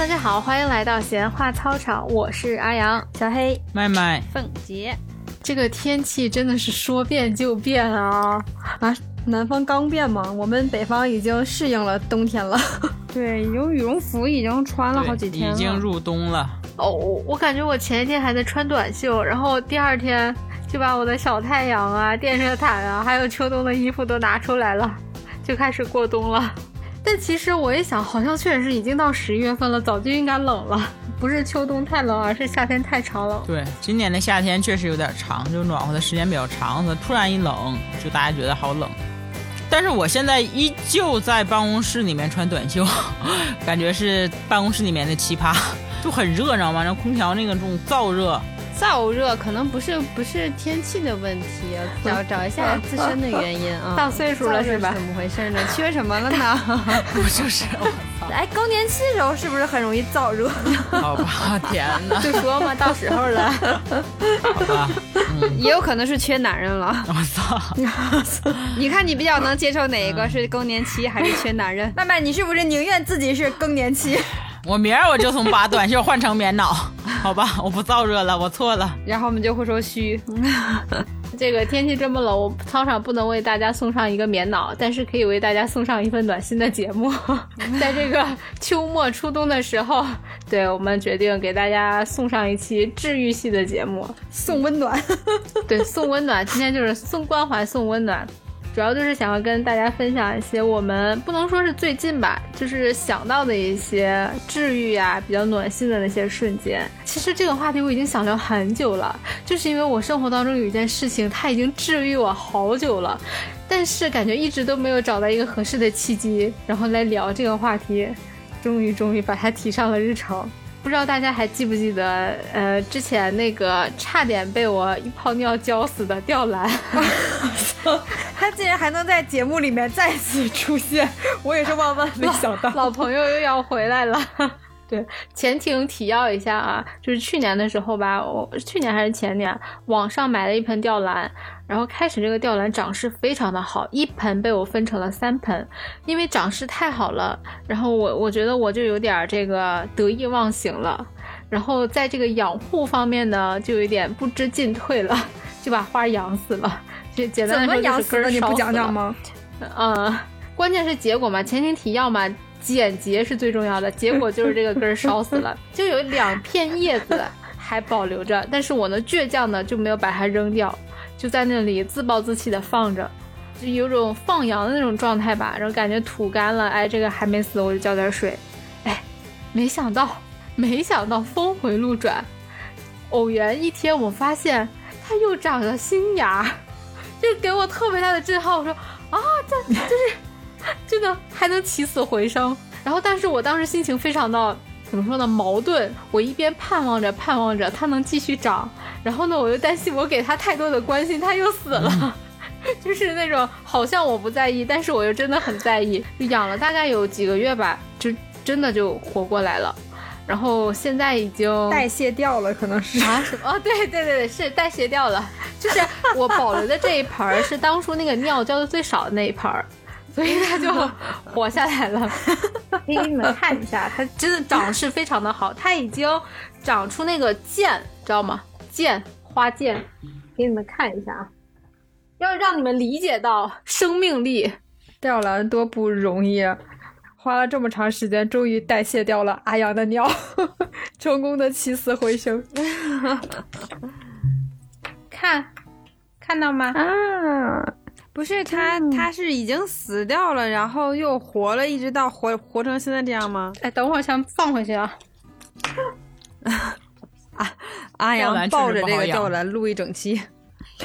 大家好，欢迎来到闲话操场，我是阿阳，小黑，麦麦，凤杰。这个天气真的是说变就变啊！啊，南方刚变嘛，我们北方已经适应了冬天了。对，有羽绒服已经穿了好几天已经入冬了。哦，我感觉我前一天还在穿短袖，然后第二天就把我的小太阳啊、电热毯啊，还有秋冬的衣服都拿出来了，就开始过冬了。但其实我一想，好像确实是已经到十一月份了，早就应该冷了。不是秋冬太冷，而是夏天太长了。对，今年的夏天确实有点长，就暖和的时间比较长，突然一冷，就大家觉得好冷。但是我现在依旧在办公室里面穿短袖，感觉是办公室里面的奇葩，就很热，你知道吗？那空调那个这种燥热。燥热可能不是不是天气的问题，找找一下自身的原因啊。到岁数了是吧？怎么回事呢？缺什么了呢？不就是？哎，更年期的时候是不是很容易燥热？好吧，天哪！就说嘛，到时候了。好吧，也有可能是缺男人了。我操！你看你比较能接受哪一个是更年期还是缺男人？麦麦，你是不是宁愿自己是更年期？我明儿我就从把短袖换成棉袄，好吧，我不燥热了，我错了。然后我们就会说虚。这个天气这么冷，我操场不能为大家送上一个棉袄，但是可以为大家送上一份暖心的节目。在这个秋末初冬的时候，对我们决定给大家送上一期治愈系的节目，送温暖。对，送温暖。今天就是送关怀，送温暖。主要就是想要跟大家分享一些我们不能说是最近吧，就是想到的一些治愈啊、比较暖心的那些瞬间。其实这个话题我已经想聊很久了，就是因为我生活当中有一件事情，它已经治愈我好久了，但是感觉一直都没有找到一个合适的契机，然后来聊这个话题，终于终于把它提上了日程。不知道大家还记不记得，呃，之前那个差点被我一泡尿浇死的吊兰，他竟然还能在节目里面再次出现，我也是万万没想到，老朋友又要回来了。对，前庭提要一下啊，就是去年的时候吧，我去年还是前年，网上买了一盆吊兰，然后开始这个吊兰长势非常的好，一盆被我分成了三盆，因为长势太好了，然后我我觉得我就有点这个得意忘形了，然后在这个养护方面呢，就有点不知进退了，就把花养死了，就简单的说养死了，你不讲讲吗？嗯，关键是结果嘛，前庭提要嘛。简洁是最重要的，结果就是这个根烧死了，就有两片叶子还保留着，但是我呢倔强的就没有把它扔掉，就在那里自暴自弃的放着，就有种放羊的那种状态吧，然后感觉土干了，哎，这个还没死，我就浇点水，哎，没想到，没想到峰回路转，偶然一天我发现它又长了新芽，就给我特别大的震撼，我说啊，这这是。真的还能起死回生，然后但是我当时心情非常的怎么说呢矛盾，我一边盼望着盼望着它能继续长，然后呢我又担心我给它太多的关心它又死了，就是那种好像我不在意，但是我又真的很在意，就养了大概有几个月吧，就真的就活过来了，然后现在已经代谢掉了，可能是啊什么啊对对对对是代谢掉了，就是我保留的这一盆是当初那个尿浇的最少的那一盆。所以它就活下来了，给你们看一下，它真的长势非常的好，它已经长出那个剑，知道吗？剑花剑，给你们看一下啊，要让你们理解到生命力，吊兰多不容易，花了这么长时间，终于代谢掉了阿阳的尿，成功的起死回生，看，看到吗？啊。不是他，他是已经死掉了，然后又活了，一直到活活成现在这样吗？哎，等会儿先放回去啊！啊，阿阳抱着这个吊兰录一整期。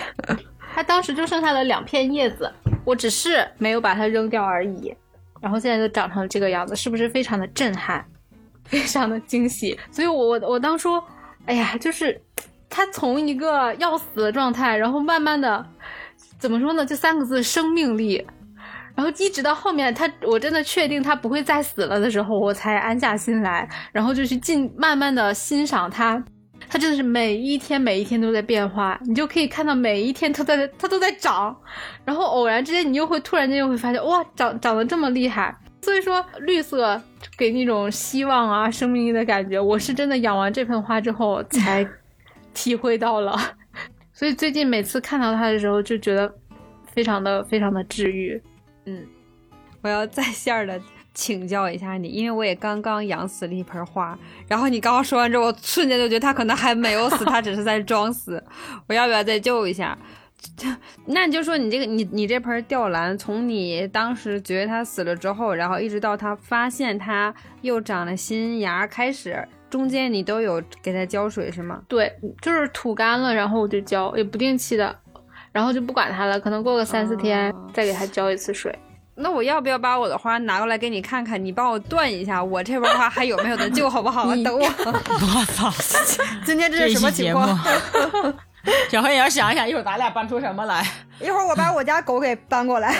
他当时就剩下了两片叶子，我只是没有把它扔掉而已。然后现在就长成了这个样子，是不是非常的震撼，非常的惊喜？所以我我我当初，哎呀，就是他从一个要死的状态，然后慢慢的。怎么说呢？这三个字生命力，然后一直到后面他，我真的确定他不会再死了的时候，我才安下心来，然后就去进慢慢的欣赏他，他真的是每一天每一天都在变化，你就可以看到每一天他在他都在长，然后偶然之间你又会突然间又会发现哇，长长得这么厉害，所以说绿色给那种希望啊、生命力的感觉。我是真的养完这盆花之后才 体会到了，所以最近每次看到它的时候就觉得非常的非常的治愈。嗯我要在线的请教一下你，因为我也刚刚养死了一盆花，然后你刚刚说完之后，我瞬间就觉得它可能还没有死，它只是在装死。我要不要再救一下？那你就说你这个你你这盆吊兰，从你当时觉得它死了之后，然后一直到它发现它又长了新芽开始，中间你都有给它浇水是吗？对，就是土干了，然后我就浇，也不定期的，然后就不管它了，可能过个三四天、哦再给它浇一次水。那我要不要把我的花拿过来给你看看？你帮我断一下，我这盆花还有没有得救，好不好？等我。我操！今天这是什么情况？，小黑也要想一想，一会儿咱俩搬出什么来？一会儿我把我家狗给搬过来，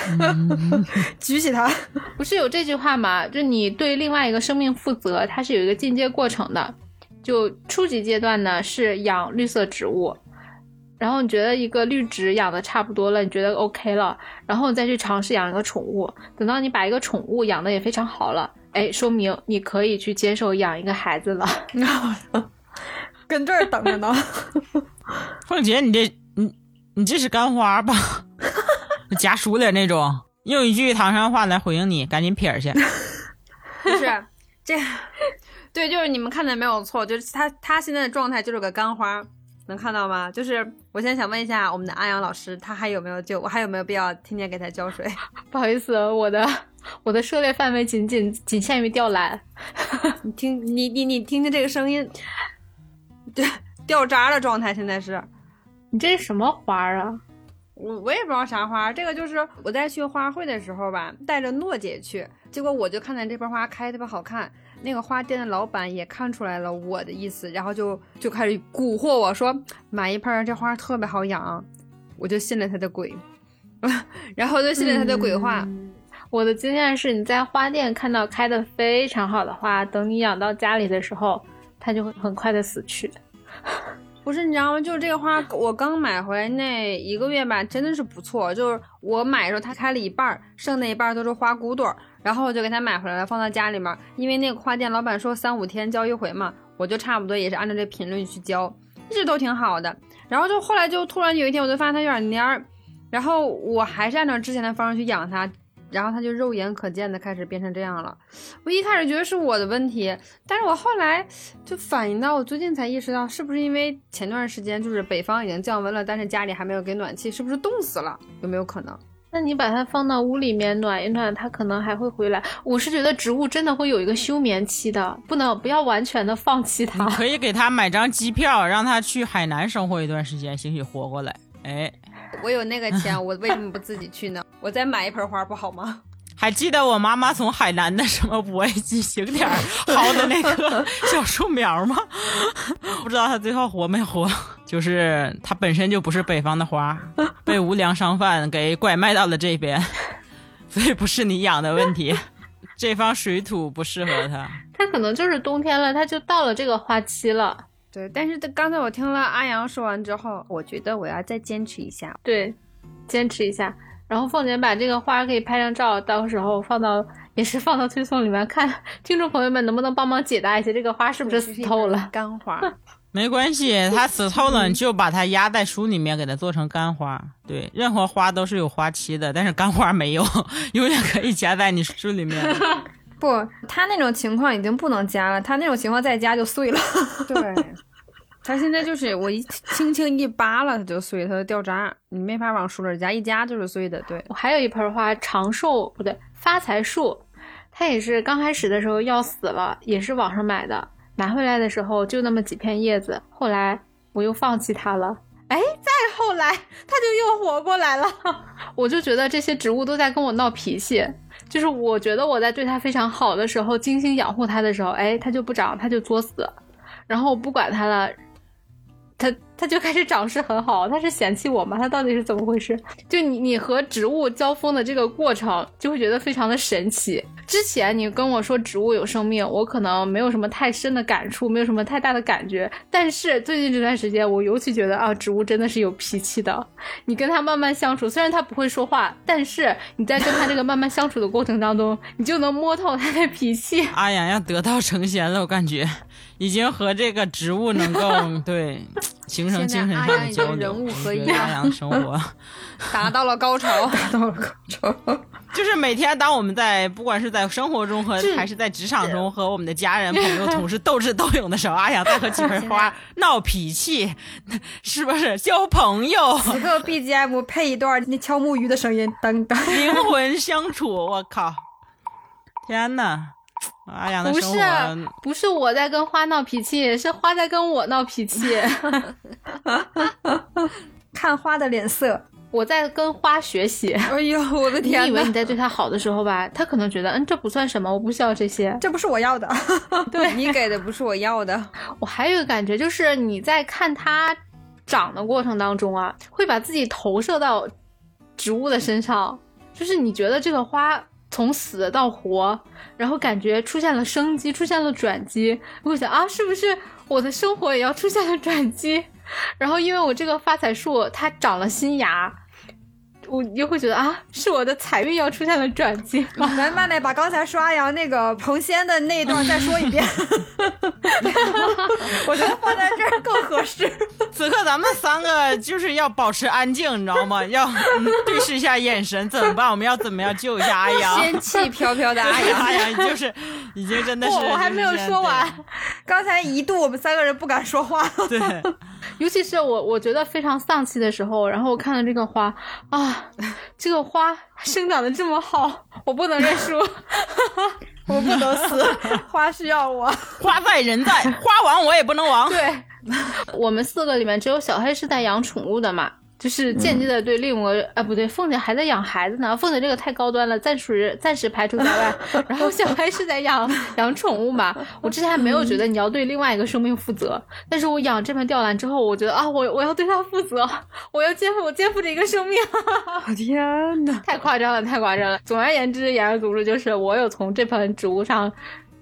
举起它。不是有这句话吗？就你对另外一个生命负责，它是有一个进阶过程的。就初级阶段呢是养绿色植物，然后你觉得一个绿植养的差不多了，你觉得 OK 了，然后你再去尝试养一个宠物。等到你把一个宠物养的也非常好了，哎，说明你可以去接受养一个孩子了。跟这儿等着呢。凤姐，你这你你这是干花吧？夹熟的那种。用一句唐山话来回应你，赶紧撇儿去。不是这，对，就是你们看的没有错，就是他他现在的状态就是个干花，能看到吗？就是我现在想问一下我们的安阳老师，他还有没有救？我还有没有必要天天给他浇水？不好意思，我的我的涉猎范围仅仅仅限于吊兰。你听你你你听听这个声音，对，掉渣的状态现在是。你这是什么花儿啊？我我也不知道啥花，这个就是我在去花卉的时候吧，带着诺姐去，结果我就看见这盆花开特别好看，那个花店的老板也看出来了我的意思，然后就就开始蛊惑我说买一盆儿，这花特别好养，我就信了他的鬼，然后就信了他的鬼话。我的经验是，你在花店看到开的非常好的花，等你养到家里的时候，它就会很快的死去。不是，你知道吗？就是这个花，我刚买回来那一个月吧，真的是不错。就是我买的时候，它开了一半儿，剩那一半儿都是花骨朵儿，然后我就给它买回来了，放到家里面。因为那个花店老板说三五天浇一回嘛，我就差不多也是按照这频率去浇，一直都挺好的。然后就后来就突然有一天，我就发现它有点蔫儿，然后我还是按照之前的方式去养它，然后它就肉眼可见的开始变成这样了。我一开始觉得是我的问题，但是我后来就反应到，我最近才意识到，是不是因为前段时间就是北方已经降温了，但是家里还没有给暖气，是不是冻死了？有没有可能？那你把它放到屋里面暖一暖，它可能还会回来。我是觉得植物真的会有一个休眠期的，不能不要完全的放弃它。可以给它买张机票，让它去海南生活一段时间，兴许活过来。哎，我有那个钱，我为什么不自己去呢？我再买一盆花不好吗？还记得我妈妈从海南的什么五 A 级景点 薅的那个小树苗吗？不知道她最后活没活。就是它本身就不是北方的花，被无良商贩给拐卖到了这边，所以不是你养的问题，这方水土不适合它。它可能就是冬天了，它就到了这个花期了。对，但是刚才我听了阿阳说完之后，我觉得我要再坚持一下。对，坚持一下。然后凤姐把这个花可以拍张照，到时候放到也是放到推送里面看，听众朋友们能不能帮忙解答一下这个花是不是死透了？干花，没关系，它死透了，你就把它压在书里面，给它做成干花。对，任何花都是有花期的，但是干花没有，永远可以夹在你书里面。不，他那种情况已经不能加了，他那种情况再加就碎了。对，他现在就是我一轻轻一扒拉它就碎，它就掉渣，你没法往树里加，一加就是碎的。对，我还有一盆花，长寿不对，发财树，它也是刚开始的时候要死了，也是网上买的，拿回来的时候就那么几片叶子，后来我又放弃它了。哎，再后来它就又活过来了，我就觉得这些植物都在跟我闹脾气，就是我觉得我在对它非常好的时候，精心养护它的时候，哎，它就不长，它就作死，然后我不管它了。它它就开始长势很好，它是嫌弃我吗？它到底是怎么回事？就你你和植物交锋的这个过程，就会觉得非常的神奇。之前你跟我说植物有生命，我可能没有什么太深的感触，没有什么太大的感觉。但是最近这段时间，我尤其觉得啊，植物真的是有脾气的。你跟它慢慢相处，虽然它不会说话，但是你在跟它这个慢慢相处的过程当中，你就能摸透它的脾气。阿阳要得道成仙了，我感觉已经和这个植物能够 对形成精神上的交流，人物合一，阿阳的生活。达到了高潮，达到了高潮。就是每天，当我们在不管是在生活中和还是在职场中和我们的家人、朋友、同事斗智斗勇的时候，阿阳在和几盆花闹脾气，是不是？交朋友？此刻 BGM 配一段那敲木鱼的声音，噔噔，灵魂相处，我靠！天呐，阿阳的不是生活不是我在跟花闹脾气，是花在跟我闹脾气。看花的脸色。我在跟花学习。哎呦，我的天你！以为你在对他好的时候吧，他可能觉得，嗯，这不算什么，我不需要这些。这不是我要的。对 你给的不是我要的。我还有一个感觉，就是你在看他长的过程当中啊，会把自己投射到植物的身上，就是你觉得这个花从死到活，然后感觉出现了生机，出现了转机，我会想啊，是不是我的生活也要出现了转机？然后因为我这个发财树它长了新芽。我又会觉得啊，是我的财运要出现了转机吗？咱慢慢把刚才刷牙那个彭仙的那一段再说一遍，我觉得放在这儿更合适。此刻咱们三个就是要保持安静，你知道吗？要、嗯、对视一下眼神，怎么办？我们要怎么样救一下阿阳？仙气飘飘的阿阳，阿阳就是已经真的是，我我还没有说完。刚才一度我们三个人不敢说话。对，尤其是我我觉得非常丧气的时候，然后我看到这个花啊，这个花生长得这么好，我不能认输，我不能死，花需要我，花在人在，花亡我也不能亡。对，我们四个里面只有小黑是在养宠物的嘛。就是间接的对另一个，啊不对，凤姐还在养孩子呢。凤姐这个太高端了，暂时暂时排除在外。然后小黑是在养养宠物嘛。我之前还没有觉得你要对另外一个生命负责，但是我养这盆吊兰之后，我觉得啊，我我要对它负责，我要肩负我肩负着一个生命。我天呐，太夸张了，太夸张了。总而言之，言而总之就是我有从这盆植物上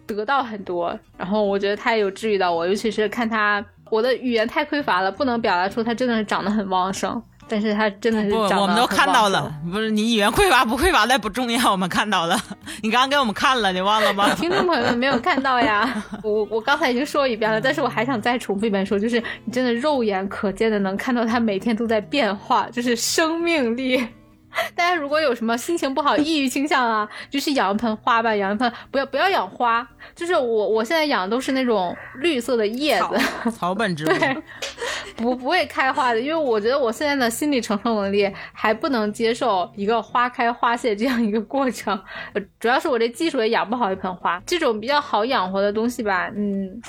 得到很多，然后我觉得它也有治愈到我，尤其是看它。我的语言太匮乏了，不能表达出它真的是长得很旺盛，但是它真的是不，长得我们都看到了不是你语言匮乏不匮乏那不重要，我们看到了，你刚刚给我们看了，你忘了吗？听众朋友们没有看到呀，我我刚才已经说一遍了，但是我还想再重复一遍说，就是你真的肉眼可见的能看到它每天都在变化，就是生命力。大家如果有什么心情不好、抑郁倾向啊，就是养一盆花吧，养一盆不要不要养花，就是我我现在养的都是那种绿色的叶子，草本植物，对，不不会开花的，因为我觉得我现在的心理承受能力还不能接受一个花开花谢这样一个过程。呃主要是我这技术也养不好一盆花，这种比较好养活的东西吧，嗯，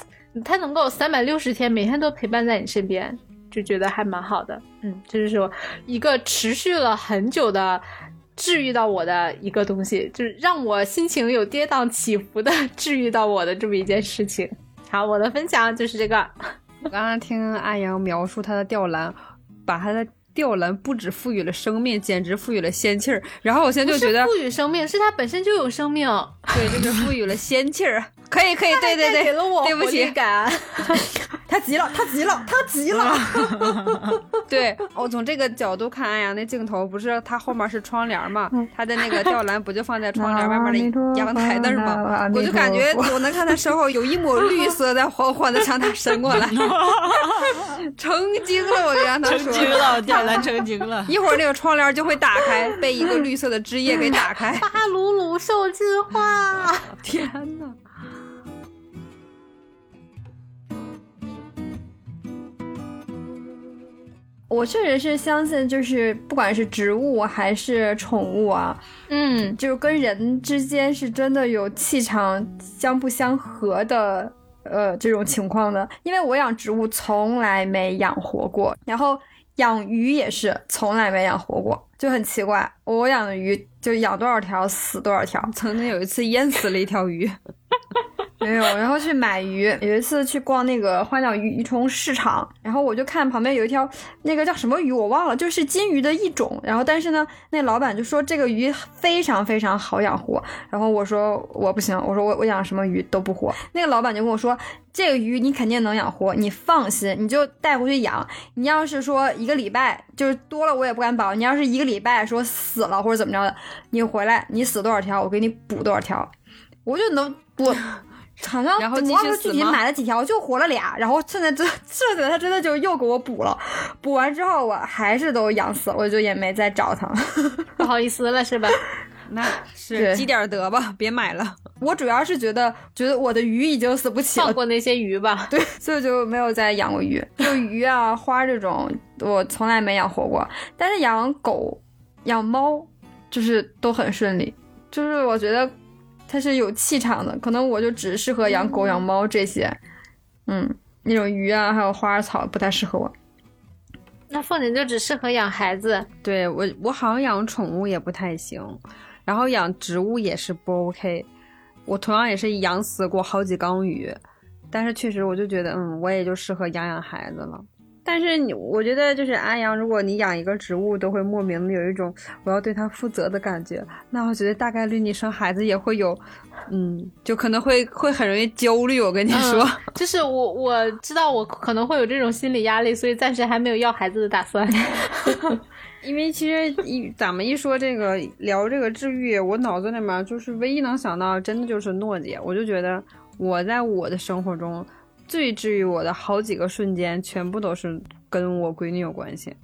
它能够三百六十天每天都陪伴在你身边，就觉得还蛮好的。嗯，这就是我一个持续了很久的。治愈到我的一个东西，就是让我心情有跌宕起伏的 治愈到我的这么一件事情。好，我的分享就是这个。我刚刚听阿阳描述他的吊兰，把他的吊兰不止赋予了生命，简直赋予了仙气儿。然后我现在就觉得赋予生命，是它本身就有生命。对，就是赋予了仙气儿。可以，可以，对对对，了我对不起，感。他急了，他急了，他急了。对我从这个角度看，哎呀那镜头不是他后面是窗帘嘛，他的那个吊篮不就放在窗帘外面的阳台那儿吗？我就感觉我能看他身后有一抹绿色在缓缓的向他伸过来，成精了，我让他成说。精了，吊篮成精了。一会儿那个窗帘就会打开，被一个绿色的枝叶给打开。巴鲁鲁受进化，天呐！我确实是相信，就是不管是植物还是宠物啊，嗯，就是跟人之间是真的有气场相不相合的，呃，这种情况的。因为我养植物从来没养活过，然后养鱼也是从来没养活过，就很奇怪。我养的鱼就养多少条死多少条。曾经有一次淹死了一条鱼，没有，然后去买鱼。有一次去逛那个花鸟鱼鱼虫市场，然后我就看旁边有一条那个叫什么鱼我忘了，就是金鱼的一种。然后但是呢，那老板就说这个鱼非常非常好养活。然后我说我不行，我说我我养什么鱼都不活。那个老板就跟我说，这个鱼你肯定能养活，你放心，你就带回去养。你要是说一个礼拜就是多了，我也不敢保。你要是一个礼拜说死了或者怎么着的，你回来你死多少条，我给你补多少条，我就能我。好像然后我忘了具体买了几条，就活了俩，然后现在这剩下的他真的就又给我补了，补完之后我还是都养死，我就也没再找他。不好意思了是吧？那是积点儿德吧，别买了。我主要是觉得觉得我的鱼已经死不起了放，过那些鱼吧。对，所以就没有再养过鱼。就鱼啊、花这种，我从来没养活过。但是养狗、养猫，就是都很顺利。就是我觉得它是有气场的，可能我就只适合养狗、养猫这些。嗯，那种鱼啊，还有花草不太适合我。那凤姐就只适合养孩子，对我，我好像养宠物也不太行，然后养植物也是不 OK。我同样也是养死过好几缸鱼，但是确实我就觉得，嗯，我也就适合养养孩子了。但是你，我觉得就是安阳，如果你养一个植物，都会莫名的有一种我要对它负责的感觉。那我觉得大概率你生孩子也会有，嗯，就可能会会很容易焦虑。我跟你说，嗯就是我我知道我可能会有这种心理压力，所以暂时还没有要孩子的打算。因为其实一咱们一说这个聊这个治愈，我脑子里面就是唯一能想到，真的就是诺姐。我就觉得我在我的生活中最治愈我的好几个瞬间，全部都是跟我闺女有关系。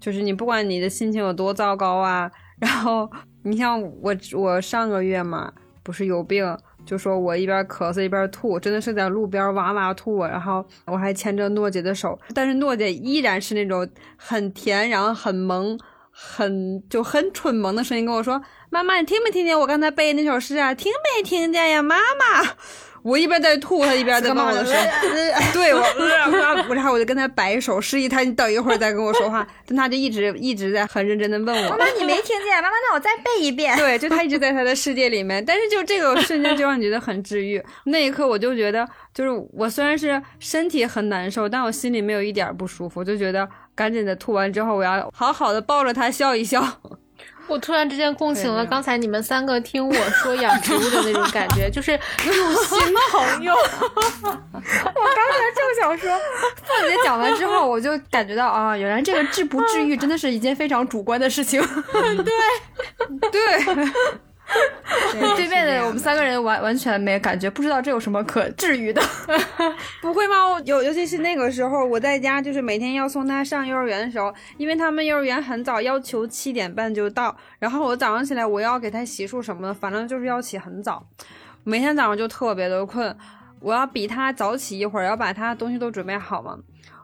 就是你不管你的心情有多糟糕啊，然后你像我我上个月嘛，不是有病。就说我一边咳嗽一边吐，真的是在路边哇哇吐，然后我还牵着诺姐的手，但是诺姐依然是那种很甜，然后很萌，很就很蠢萌的声音跟我说：“妈妈，你听没听见我刚才背那首诗啊？听没听见呀，妈妈？”我一边在吐，他一边在骂我说：“ 对我，呃然后我就跟他摆手，示意他你等一会儿再跟我说话，但他就一直一直在很认真的问我。妈妈，你没听见？妈妈，那我再背一遍。对，就他一直在他的世界里面，但是就这个瞬间就让你觉得很治愈。那一刻我就觉得，就是我虽然是身体很难受，但我心里没有一点儿不舒服，就觉得赶紧的吐完之后，我要好好的抱着他笑一笑。我突然之间共情了刚才你们三个听我说养植物的那种感觉，就是有新朋友。我刚才正想说，凤姐讲完之后，我就感觉到啊，原来这个治不治愈真的是一件非常主观的事情。对，对面 的我们三个人完完全没感觉，不知道这有什么可治愈的。不会吗？我尤尤其是那个时候，我在家就是每天要送他上幼儿园的时候，因为他们幼儿园很早，要求七点半就到，然后我早上起来我要给他洗漱什么的，反正就是要起很早，每天早上就特别的困，我要比他早起一会儿，要把他东西都准备好嘛，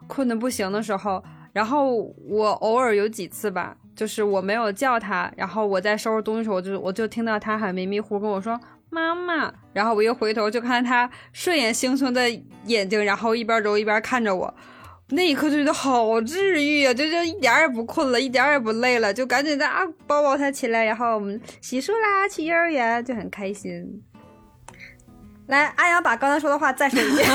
困的不行的时候，然后我偶尔有几次吧，就是我没有叫他，然后我在收拾东西时候，我就我就听到他很迷迷糊跟我说。妈妈，然后我一回头就看他睡眼惺忪的眼睛，然后一边揉一边看着我，那一刻就觉得好治愈啊，就就一点也不困了，一点也不累了，就赶紧的啊抱抱他起来，然后我们洗漱啦，去幼儿园就很开心。来，阿阳把刚才说的话再说一遍。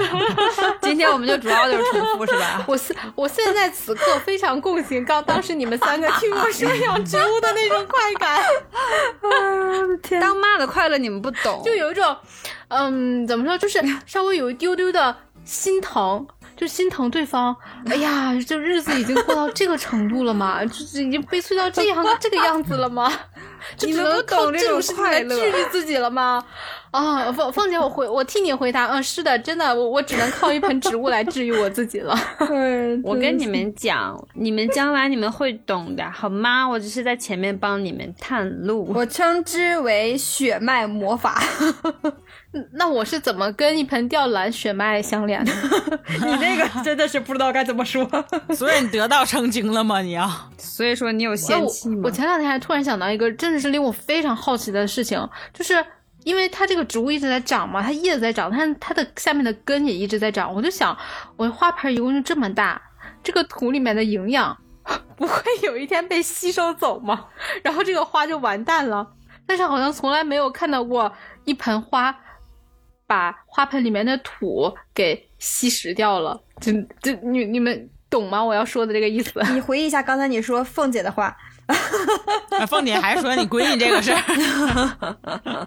今天我们就主要就是重复是吧？我现我现在此刻非常共情刚当时你们三个听我说 养植物的那种快感，天当妈的快乐你们不懂，就有一种，嗯，怎么说，就是稍微有一丢丢的心疼。就心疼对方，哎呀，就日子已经过到这个程度了吗？就是已经悲催到这样这个样子了吗？就只能你们不懂这种靠这种事情来快乐治愈自己了吗？啊，凤凤姐，我回我替你回答，嗯，是的，真的，我我只能靠一盆植物来治愈我自己了。我跟你们讲，你们将来你们会懂的，好吗？我只是在前面帮你们探路。我称之为血脉魔法。那我是怎么跟一盆吊兰血脉相连的？你那个真的是不知道该怎么说。所以你得道成精了吗？你要所以说你有哎仙气吗？我我前两天还突然想到一个，真的是令我非常好奇的事情，就是因为它这个植物一直在长嘛，它叶子在长，它它的下面的根也一直在长，我就想，我花盆一共就这么大，这个土里面的营养 不会有一天被吸收走吗？然后这个花就完蛋了。但是好像从来没有看到过一盆花把花盆里面的土给吸食掉了。就就你你们懂吗？我要说的这个意思。你回忆一下刚才你说凤姐的话，凤姐还说你闺女这个事儿，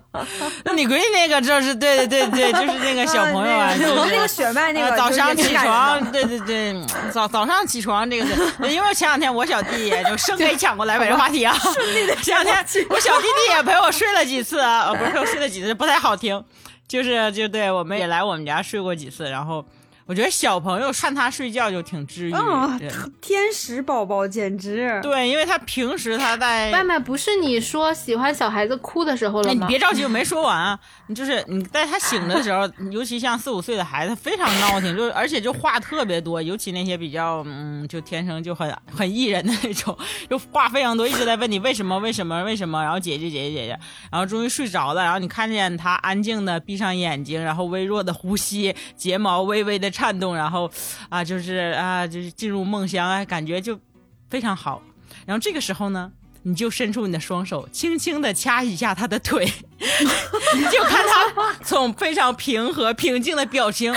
那你闺女那个就是对对对对，就是那个小朋友啊，就是我们那个血脉那呃个早上起床，对对对，嗯早早上起床这个对，因为前两天我小弟也就生给抢过来把这话题啊，前两天我小弟弟也陪我睡了几次啊，呃不是说睡了几次，不太好听，就是就对我们也来我们家睡过几次，然后我觉得小朋友看他睡觉就挺治愈，嗯，天使宝宝简直。对，因为他平时他在麦麦，不是你说喜欢小孩子哭的时候了哎，你？别着急，我没说完啊。你就是你在他醒的时候，尤其像四五岁的孩子，非常闹腾，就是而且就话特别多，尤其那些比较嗯，就天生就很很艺人的那种，就话非常多，一直在问你为什么为什么为什么，然后姐姐姐姐姐姐，然后终于睡着了，然后你看见他安静的闭上眼睛，然后微弱的呼吸，睫毛微微的颤动，然后啊就是啊就是进入梦乡啊，感觉就非常好。然后这个时候呢，你就伸出你的双手，轻轻的掐一下他的腿，你 就看他从非常平和平静的表情，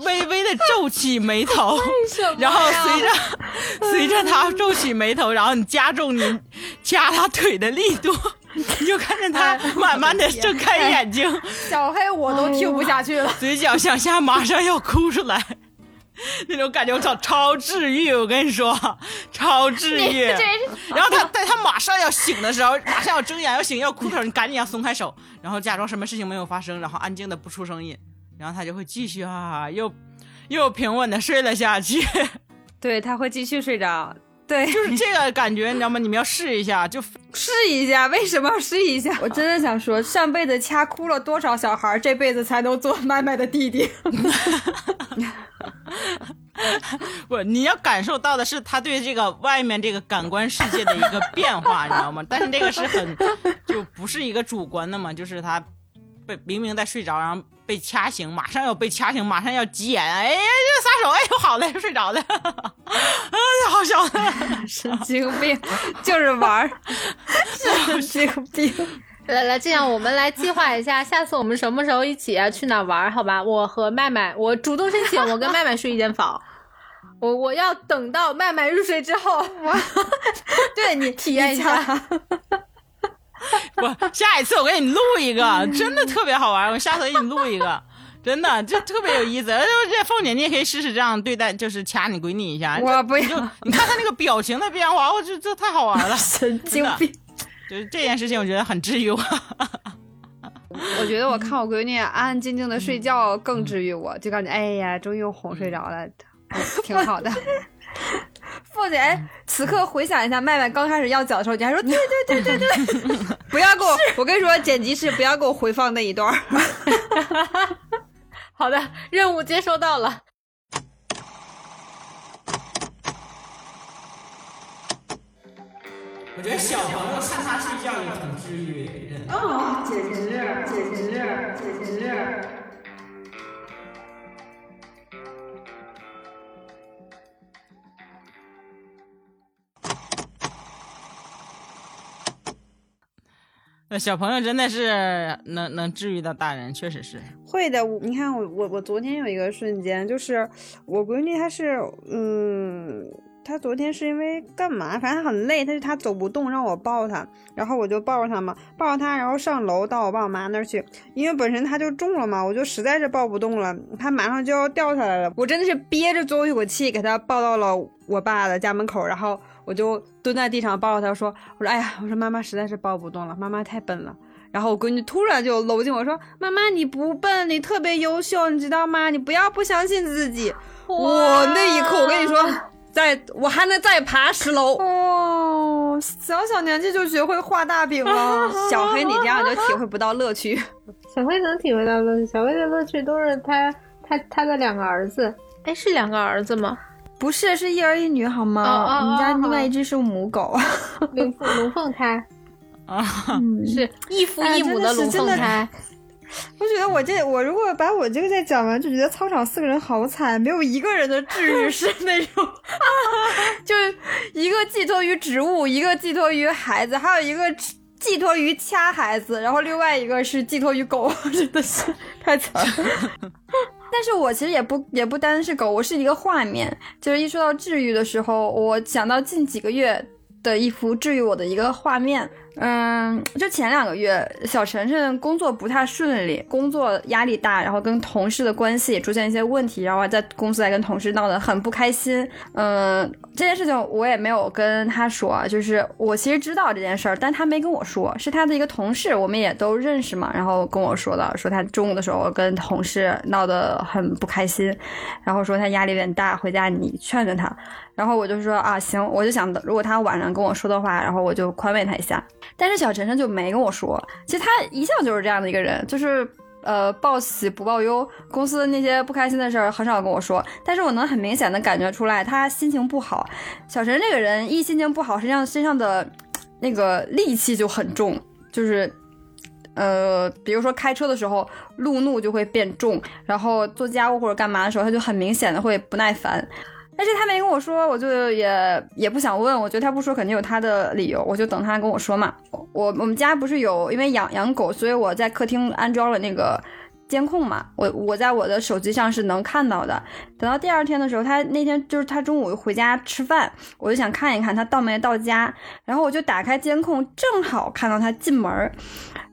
微微的皱起眉头，然后随着随着他皱起眉头，然后你加重你掐他腿的力度。你就看见他慢慢的睁开眼睛，小黑我都听不下去了。嘴角向下，马上要哭出来，那种感觉我超超治愈，我跟你说，超治愈。然后他在他马上要醒的时候，马上要睁眼要醒要哭的时候，你赶紧要松开手，然后假装什么事情没有发生，然后安静的不出声音，然后他就会继续啊，又又平稳的睡了下去。对，他会继续睡着。对，就是这个感觉，你知道吗？你们要试一下，就 试一下，为什么要试一下？我真的想说，上辈子掐哭了多少小孩，这辈子才能做麦麦的弟弟。不，你要感受到的是他对这个外面这个感官世界的一个变化，你知道吗？但是这个是很，就不是一个主观的嘛，就是他被明明在睡着，然后被掐醒，马上要被掐醒，马上要急眼，哎呀，就撒手，哎呦，好嘞，睡着了，哎呀，好笑的，神经病，就是玩儿。神经病。来来，这样我们来计划一下，下次我们什么时候一起啊去哪玩儿？好吧，我和麦麦，我主动申请，我跟麦麦睡一间房。我我要等到麦麦入睡之后，我 对你体验一下。不，下一次我给你录一个，真的特别好玩，我下次给你录一个。真的，这特别有意思。而且这凤姐，你也可以试试这样对待，就是掐你闺女一下。我不要你看她那个表情的变化，我觉得这太好玩了。神经病。就是这件事情，我觉得很治愈我。我觉得我看我闺女安安静静的睡觉更治愈我，就感觉哎呀，终于哄睡着了，挺好的。凤姐，哎，此刻回想一下，麦麦刚开始要脚的时候，你还说对对对对对，不要给我，我跟你说，剪辑师不要给我回放那一段儿。好的，任务接收到了。我觉得小朋友看他睡觉也挺治愈的。哦，简直，简直，简直。那小朋友真的是能能治愈到大人，确实是。会的，你看我我我昨天有一个瞬间，就是我闺女她是嗯，她昨天是因为干嘛？反正很累，她就她走不动，让我抱她，然后我就抱着她嘛，抱着她，然后上楼到我爸我妈那儿去，因为本身她就重了嘛，我就实在是抱不动了，她马上就要掉下来了，我真的是憋着最后一口气给她抱到了我爸的家门口，然后我就蹲在地上抱着她说，我说哎呀，我说妈妈实在是抱不动了，妈妈太笨了。然后我闺女突然就搂进我说：“妈妈，你不笨，你特别优秀，你知道吗？你不要不相信自己。”我那一刻，我跟你说，在我还能再爬十楼。哦，小小年纪就学会画大饼了。小黑，你这样就体会不到乐趣。小黑能体会到乐趣，小黑的乐趣都是他他他的两个儿子。哎，是两个儿子吗？不是，是一儿一女好吗？哦哦哦我们家另外一只是母狗。龙凤 龙凤胎啊，嗯，是异父哎异母的是龙凤真的胎。我觉得我这我如果把我这个再讲完，就觉得操场四个人好惨，没有一个人的治愈是那种，就是一个寄托于植物，一个寄托于孩子，还有一个寄托于掐孩子，然后另外一个是寄托于狗，真的是太惨了。但是我其实也不也不单是狗，我是一个画面。就是一说到治愈的时候，我想到近几个月的一幅治愈我的一个画面。嗯，就前两个月，小晨晨工作不太顺利，工作压力大，然后跟同事的关系也出现一些问题，然后在公司还跟同事闹得很不开心。嗯，这件事情我也没有跟他说，就是我其实知道这件事儿，但他没跟我说，是他的一个同事，我们也都认识嘛，然后跟我说的，说他中午的时候跟同事闹得很不开心，然后说他压力有点大，回家你劝劝他。然后我就说啊，行，我就想如果他晚上跟我说的话，然后我就宽慰他一下。但是小晨晨就没跟我说，其实他一向就是这样的一个人，就是呃报喜不报忧，公司那些不开心的事儿很少跟我说。但是我能很明显的感觉出来，他心情不好。小陈这个人一心情不好，实际上身上的那个戾气就很重，就是呃，比如说开车的时候路怒就会变重，然后做家务或者干嘛的时候，他就很明显的会不耐烦。但是他没跟我说，我就也也不想问。我觉得他不说肯定有他的理由，我就等他跟我说嘛。我我们家不是有因为养养狗，所以我在客厅安装了那个监控嘛。我我在我的手机上是能看到的。等到第二天的时候，他那天就是他中午回家吃饭，我就想看一看他到没到家。然后我就打开监控，正好看到他进门。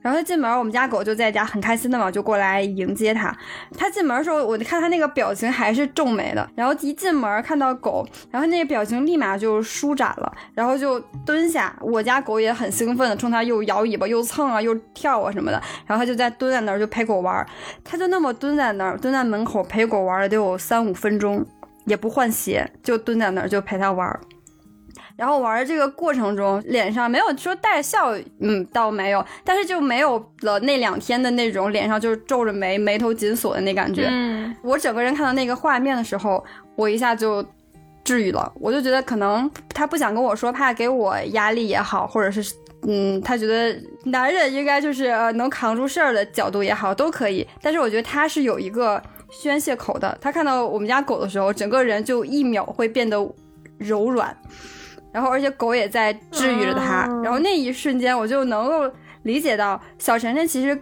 然后他进门，我们家狗就在家很开心的嘛，就过来迎接他。他进门的时候，我看他那个表情还是皱眉的。然后一进门看到狗，然后那个表情立马就舒展了，然后就蹲下。我家狗也很兴奋的冲他又摇尾巴又蹭啊又跳啊什么的。然后他就在蹲在那儿就陪狗玩，他就那么蹲在那儿蹲在门口陪狗玩了得有三五分钟，也不换鞋，就蹲在那儿就陪他玩。然后玩的这个过程中，脸上没有说带笑，嗯，倒没有，但是就没有了那两天的那种脸上就是皱着眉、眉头紧锁的那感觉。嗯，我整个人看到那个画面的时候，我一下就治愈了。我就觉得可能他不想跟我说，怕给我压力也好，或者是嗯，他觉得男人应该就是能扛住事儿的角度也好，都可以。但是我觉得他是有一个宣泄口的。他看到我们家狗的时候，整个人就一秒会变得柔软。然后，而且狗也在治愈着它。然后那一瞬间，我就能够理解到小晨晨其实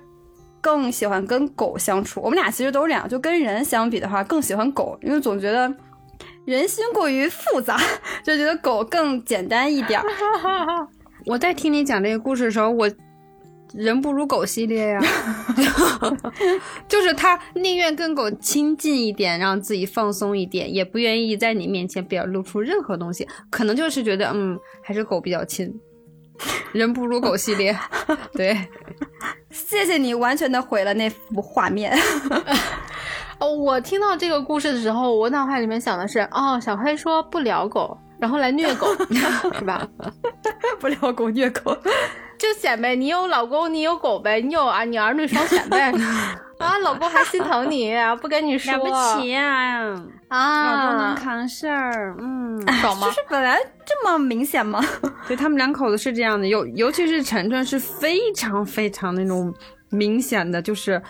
更喜欢跟狗相处。我们俩其实都是这样，就跟人相比的话，更喜欢狗，因为总觉得人心过于复杂，就觉得狗更简单一点。我在听你讲这个故事的时候，我。人不如狗系列呀，就是他宁愿跟狗亲近一点，让自己放松一点，也不愿意在你面前表露出任何东西。可能就是觉得，嗯，还是狗比较亲。人不如狗系列，对，谢谢你完全的毁了那幅画面。哦，我听到这个故事的时候，我脑海里面想的是，哦，小黑说不聊狗，然后来虐狗，是吧？不聊狗虐狗。就显摆你有老公，你有狗呗，你有啊，你儿女双全呗，啊，老公还心疼你，不跟你说，了不起呀，啊，老公能扛事儿，嗯，爽吗？就是本来这么明显吗？对他们两口子是这样的，尤尤其是晨晨是非常非常那种明显的，就是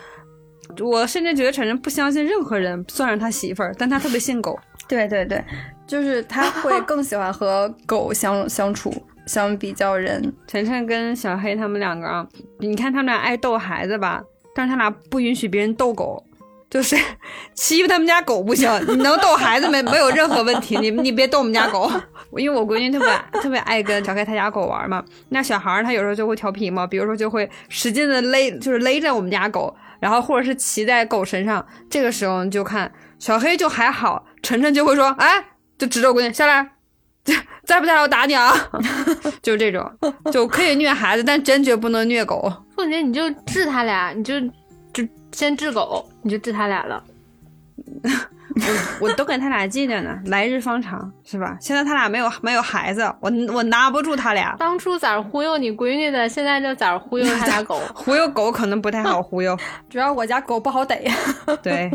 我甚至觉得晨晨不相信任何人，算是他媳妇儿，但他特别信狗。对对对，就是他会更喜欢和狗相相处。相比较人，晨晨跟小黑他们两个啊，你看他们俩爱逗孩子吧，但是他俩不允许别人逗狗，就是 欺负他们家狗不行，你能逗孩子没 没有任何问题，你你别逗我们家狗，因为我闺女特别特别爱跟小黑他家狗玩嘛，那小孩他有时候就会调皮嘛，比如说就会使劲的勒，就是勒着我们家狗，然后或者是骑在狗身上，这个时候你就看小黑就还好，晨晨就会说，哎，就指着我闺女下来。再不在我打你啊！就是这种，就可以虐孩子，但坚决不能虐狗。凤姐，你就治他俩，你就就先治狗，你就治他俩了。我我都跟他俩记着呢，来日方长，是吧？现在他俩没有没有孩子，我我拿不住他俩。当初咋忽悠你闺女的，现在就咋忽悠他俩狗？忽悠狗可能不太好忽悠，主要我家狗不好逮。对，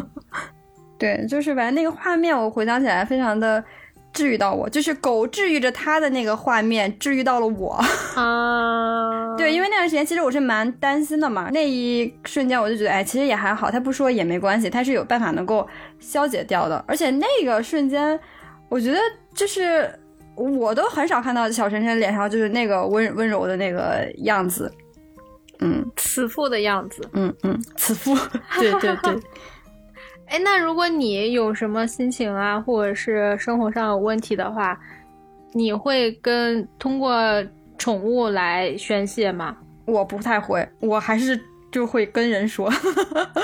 对，就是反正那个画面，我回想起来非常的。治愈到我，就是狗治愈着他的那个画面，治愈到了我啊。对，因为那段时间其实我是蛮担心的嘛，那一瞬间我就觉得，哎，其实也还好，他不说也没关系，他是有办法能够消解掉的。而且那个瞬间，我觉得就是我都很少看到小晨晨脸上就是那个温温柔的那个样子。嗯慈父的样子。嗯嗯，慈父，对 对对。哎，那如果你有什么心情啊，或者是生活上有问题的话，你会跟通过宠物来宣泄吗？我不太会，我还是就会跟人说，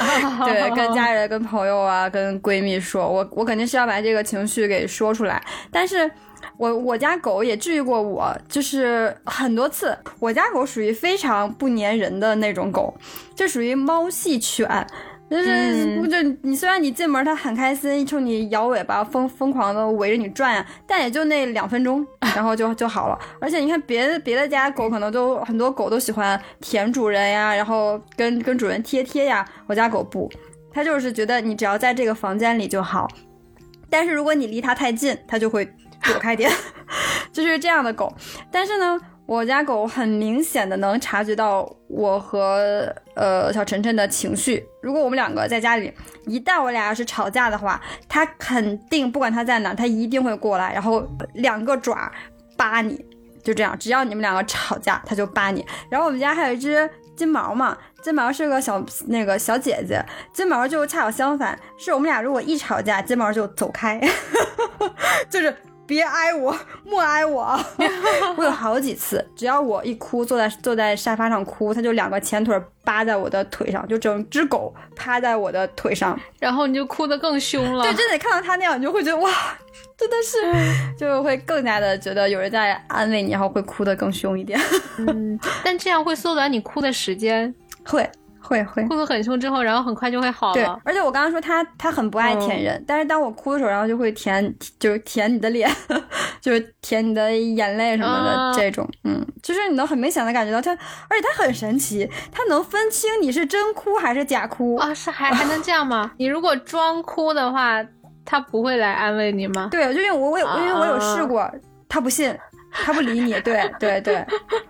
对，跟家人、跟朋友啊、跟闺蜜说，我我肯定是要把这个情绪给说出来。但是我我家狗也治愈过我，就是很多次。我家狗属于非常不粘人的那种狗，就属于猫系犬。就是不就你虽然你进门它很开心，冲你摇尾巴，疯疯狂的围着你转呀，但也就那两分钟，然后就就好了。而且你看别的别的家狗可能都很多狗都喜欢舔主人呀，然后跟跟主人贴贴呀，我家狗不，它就是觉得你只要在这个房间里就好。但是如果你离它太近，它就会躲开点，就是这样的狗。但是呢。我家狗很明显的能察觉到我和呃小晨晨的情绪。如果我们两个在家里，一旦我俩要是吵架的话，它肯定不管它在哪，它一定会过来，然后两个爪扒你，就这样。只要你们两个吵架，它就扒你。然后我们家还有一只金毛嘛，金毛是个小那个小姐姐，金毛就恰好相反，是我们俩如果一吵架，金毛就走开，就是。别挨我，莫挨我！我有好几次，只要我一哭，坐在坐在沙发上哭，它就两个前腿扒在我的腿上，就整只狗趴在我的腿上，然后你就哭得更凶了。对，真的看到它那样，你就会觉得哇，真的是，就会更加的觉得有人在安慰你，然后会哭得更凶一点。嗯，但这样会缩短你哭的时间，会。会会哭得很凶之后，然后很快就会好了。对，而且我刚刚说他他很不爱舔人，但是当我哭的时候，然后就会舔，就是舔你的脸，就是舔你的眼泪什么的这种。嗯，就是你能很明显的感觉到他，而且他很神奇，他能分清你是真哭还是假哭啊？是还还能这样吗？你如果装哭的话，他不会来安慰你吗？对，就因为我我有因为我有试过，他不信。他不理你，对对对，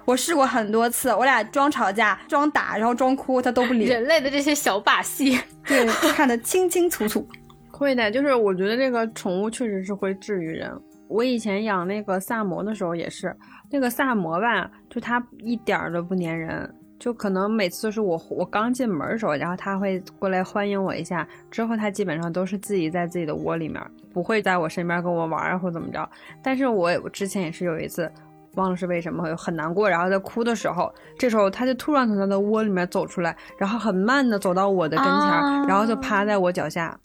我试过很多次，我俩装吵架、装打，然后装哭，他都不理。人类的这些小把戏，对，看得清清楚楚。会的，就是我觉得这个宠物确实是会治愈人。我以前养那个萨摩的时候也是，那个萨摩吧，就它一点儿都不粘人。就可能每次是我我刚进门的时候，然后他会过来欢迎我一下，之后他基本上都是自己在自己的窝里面，不会在我身边跟我玩啊或怎么着。但是我我之前也是有一次，忘了是为什么很难过，然后在哭的时候，这时候他就突然从他的窝里面走出来，然后很慢的走到我的跟前，然后就趴在我脚下，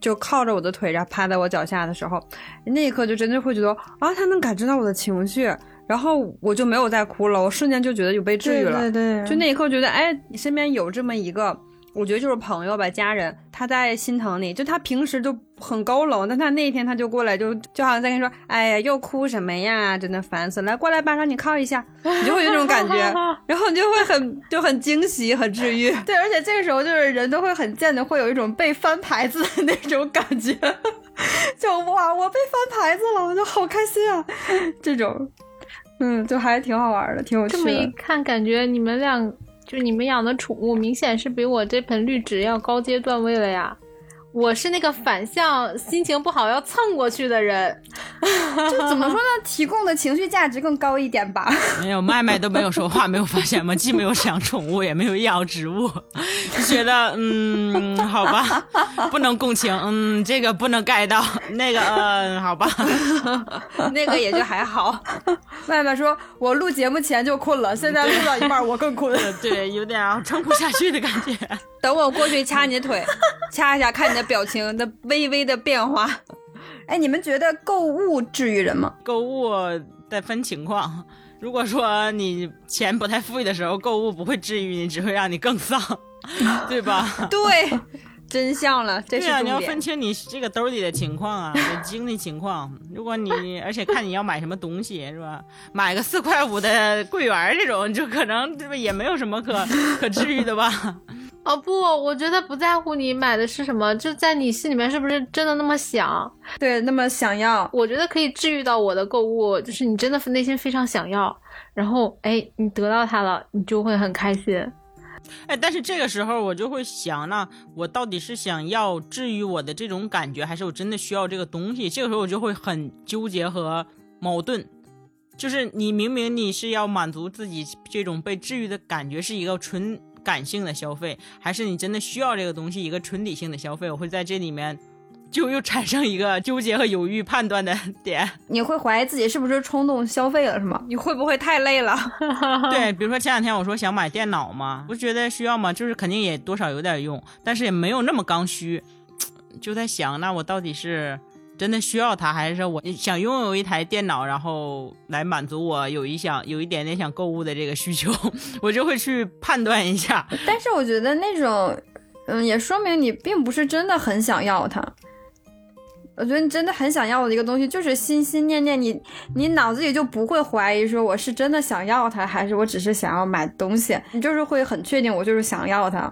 就靠着我的腿，然后趴在我脚下的时候，那一刻就真的会觉得啊，他能感知到我的情绪。然后我就没有再哭了，我瞬间就觉得有被治愈了。对对，就那一刻觉得，哎，你身边有这么一个，我觉得就是朋友吧，家人，他在心疼你。就他平时就很高冷，但他那一天他就过来，就就好像在跟你说，哎呀，又哭什么呀，真的烦死了，来过来，吧，让你靠一下，你就会有这种感觉，然后你就会很就很惊喜，很治愈。对，而且这个时候就是人都会很贱的，会有一种被翻牌子的那种感觉，就哇，我被翻牌子了，我就好开心啊，这种。嗯，就还挺好玩的，挺有趣的。这么一看，感觉你们俩就你们养的宠物，明显是比我这盆绿植要高阶段位了呀。我是那个反向心情不好要蹭过去的人，就怎么说呢？提供的情绪价值更高一点吧。没有，麦麦都没有说话，没有发现吗？既没有养宠物，也没有养植物，就觉得嗯，好吧，不能共情，嗯，这个不能盖到，那个嗯，好吧，那个也就还好。麦麦说：“我录节目前就困了，现在录到一半我更困了。”对，有点撑不下去的感觉。等我过去掐你的腿，掐一下，看你的表情的微微的变化。哎，你们觉得购物治愈人吗？购物得分情况。如果说你钱不太富裕的时候，购物不会治愈你，只会让你更丧，对吧？对。真相了，对啊，你要分清你这个兜里的情况啊，经济情况。如果你而且看你要买什么东西是吧？买个四块五的桂圆这种，就可能对吧？也没有什么可可治愈的吧？哦不，我觉得不在乎你买的是什么，就在你心里面是不是真的那么想？对，那么想要。我觉得可以治愈到我的购物，就是你真的内心非常想要，然后哎，你得到它了，你就会很开心。哎，但是这个时候我就会想，那我到底是想要治愈我的这种感觉，还是我真的需要这个东西？这个时候我就会很纠结和矛盾，就是你明明你是要满足自己这种被治愈的感觉，是一个纯感性的消费，还是你真的需要这个东西一个纯理性的消费？我会在这里面就又产生一个纠结和犹豫判断的点。你会怀疑自己是不是冲动消费了，是吗？你会不会太累了？对，比如说前两天我说想买电脑嘛，不觉得需要吗？就是肯定也多少有点用，但是也没有那么刚需，就在想，那我到底是真的需要它，还是说我想拥有一台电脑，然后来满足我有一想有一点点想购物的这个需求，我就会去判断一下。但是我觉得那种，嗯，也说明你并不是真的很想要它。我觉得你真的很想要的一个东西，就是心心念念，你你脑子里就不会怀疑说我是真的想要它，还是我只是想要买东西，你就是会很确定我就是想要它。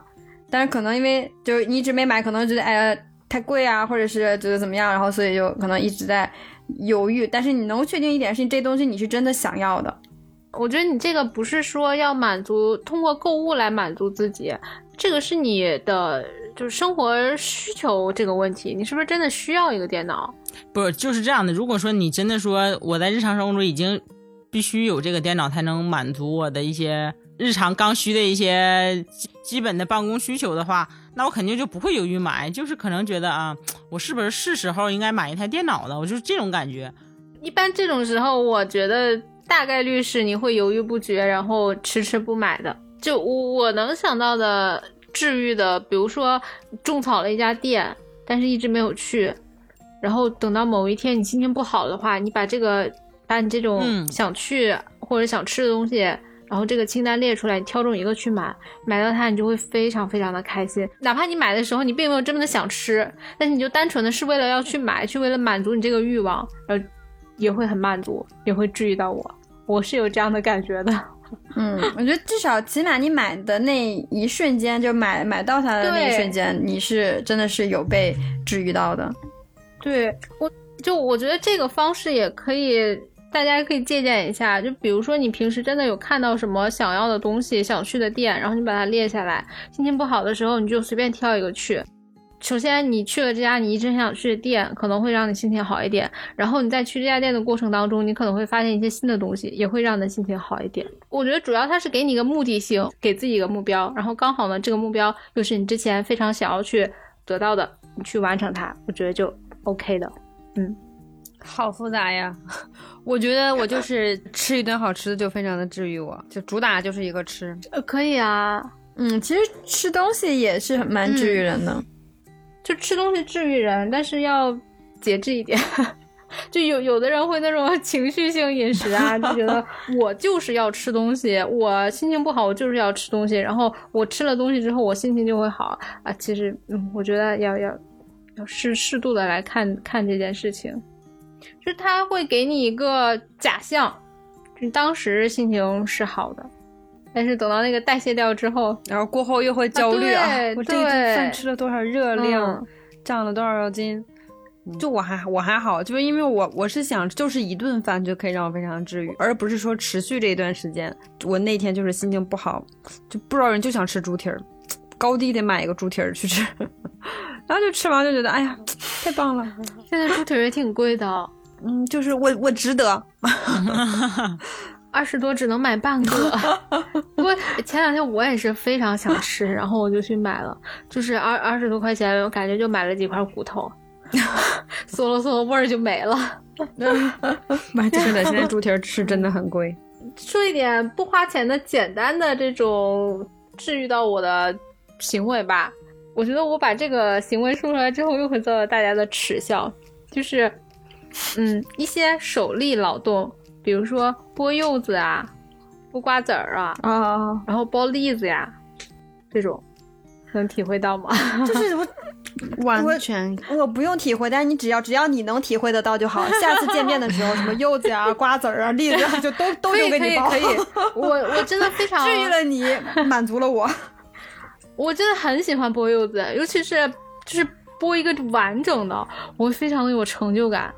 但是可能因为就是你一直没买，可能觉得哎呀太贵啊，或者是觉得怎么样，然后所以就可能一直在犹豫。但是你能确定一点是，这东西你是真的想要的。我觉得你这个不是说要满足通过购物来满足自己，这个是你的就是生活需求这个问题，你是不是真的需要一个电脑？不是就是这样的。如果说你真的说我在日常生活中已经必须有这个电脑才能满足我的一些日常刚需的一些基基本的办公需求的话，那我肯定就不会犹豫买，就是可能觉得啊，我是不是是时候应该买一台电脑了？我就是这种感觉。一般这种时候，我觉得大概率是你会犹豫不决，然后迟迟不买的。就我我能想到的治愈的，比如说种草了一家店，但是一直没有去，然后等到某一天你心情不好的话，你把这个把你这种嗯想去或者想吃的东西，然后这个清单列出来，你挑中一个去买，买到它你就会非常非常的开心。哪怕你买的时候你并没有真的想吃，但是你就单纯的是为了要去买，去为了满足你这个欲望，然后也会很满足，也会治愈到我。我是有这样的感觉的。嗯，我觉得至少起码你买的那一瞬间，就买买到它的那一瞬间，你是真的是有被治愈到的。对我，就我觉得这个方式也可以，大家可以借鉴一下。就比如说，你平时真的有看到什么想要的东西、想去的店，然后你把它列下来。心情不好的时候，你就随便挑一个去。首先，你去了这家你一直想去的店，可能会让你心情好一点。然后你在去这家店的过程当中，你可能会发现一些新的东西，也会让你的心情好一点。我觉得主要它是给你一个目的性，给自己一个目标，然后刚好呢，这个目标又是你之前非常想要去得到的，你去完成它，我觉得就 OK 的。嗯好复杂呀！我觉得我就是 吃一顿好吃的就非常的治愈我，就主打就是一个吃。呃，可以啊，嗯，其实吃东西也是蛮治愈人的。就吃东西治愈人，但是要节制一点。就有有的人会那种情绪性饮食啊，就觉得我就是要吃东西，我心情不好，我就是要吃东西，然后我吃了东西之后，我心情就会好啊。其实，嗯，我觉得要要要适适度的来看看这件事情，就是他会给你一个假象，你当时心情是好的，但是等到那个代谢掉之后，然后过后又会焦虑啊！对我这一顿饭吃了多少热量，嗯长了多少斤？就我还我还好，就是因为我我是想，就是一顿饭就可以让我非常治愈，而不是说持续这一段时间。我那天就是心情不好，就不知道人就想吃猪蹄儿，高低得买一个猪蹄儿去吃，然后就吃完就觉得哎呀，太棒了，现在猪蹄儿也挺贵的。嗯，就是我我值得。二十多只能买半个，不过前两天我也是非常想吃，然后我就去买了，就是二二十多块钱，我感觉就买了几块骨头，嗦了嗦了味儿就没了。买真的，现在猪蹄儿吃真的很贵。说一点不花钱的简单的这种治愈到我的行为吧，我觉得我把这个行为说出来之后，又会遭到大家的耻笑，就是嗯一些手力劳动，比如说剥柚子啊、剥瓜子儿啊，啊，然后剥栗子呀，这种能体会到吗？就是我 完全我不用体会，但是你只要只要你能体会得到就好。下次见面的时候，什么柚子啊、瓜子儿啊、栗子啊，就都都留给你包。以可以，我我真的非常 治愈了你，满足了我。我真的很喜欢剥柚子，尤其是就是剥一个完整的，我非常的有成就感。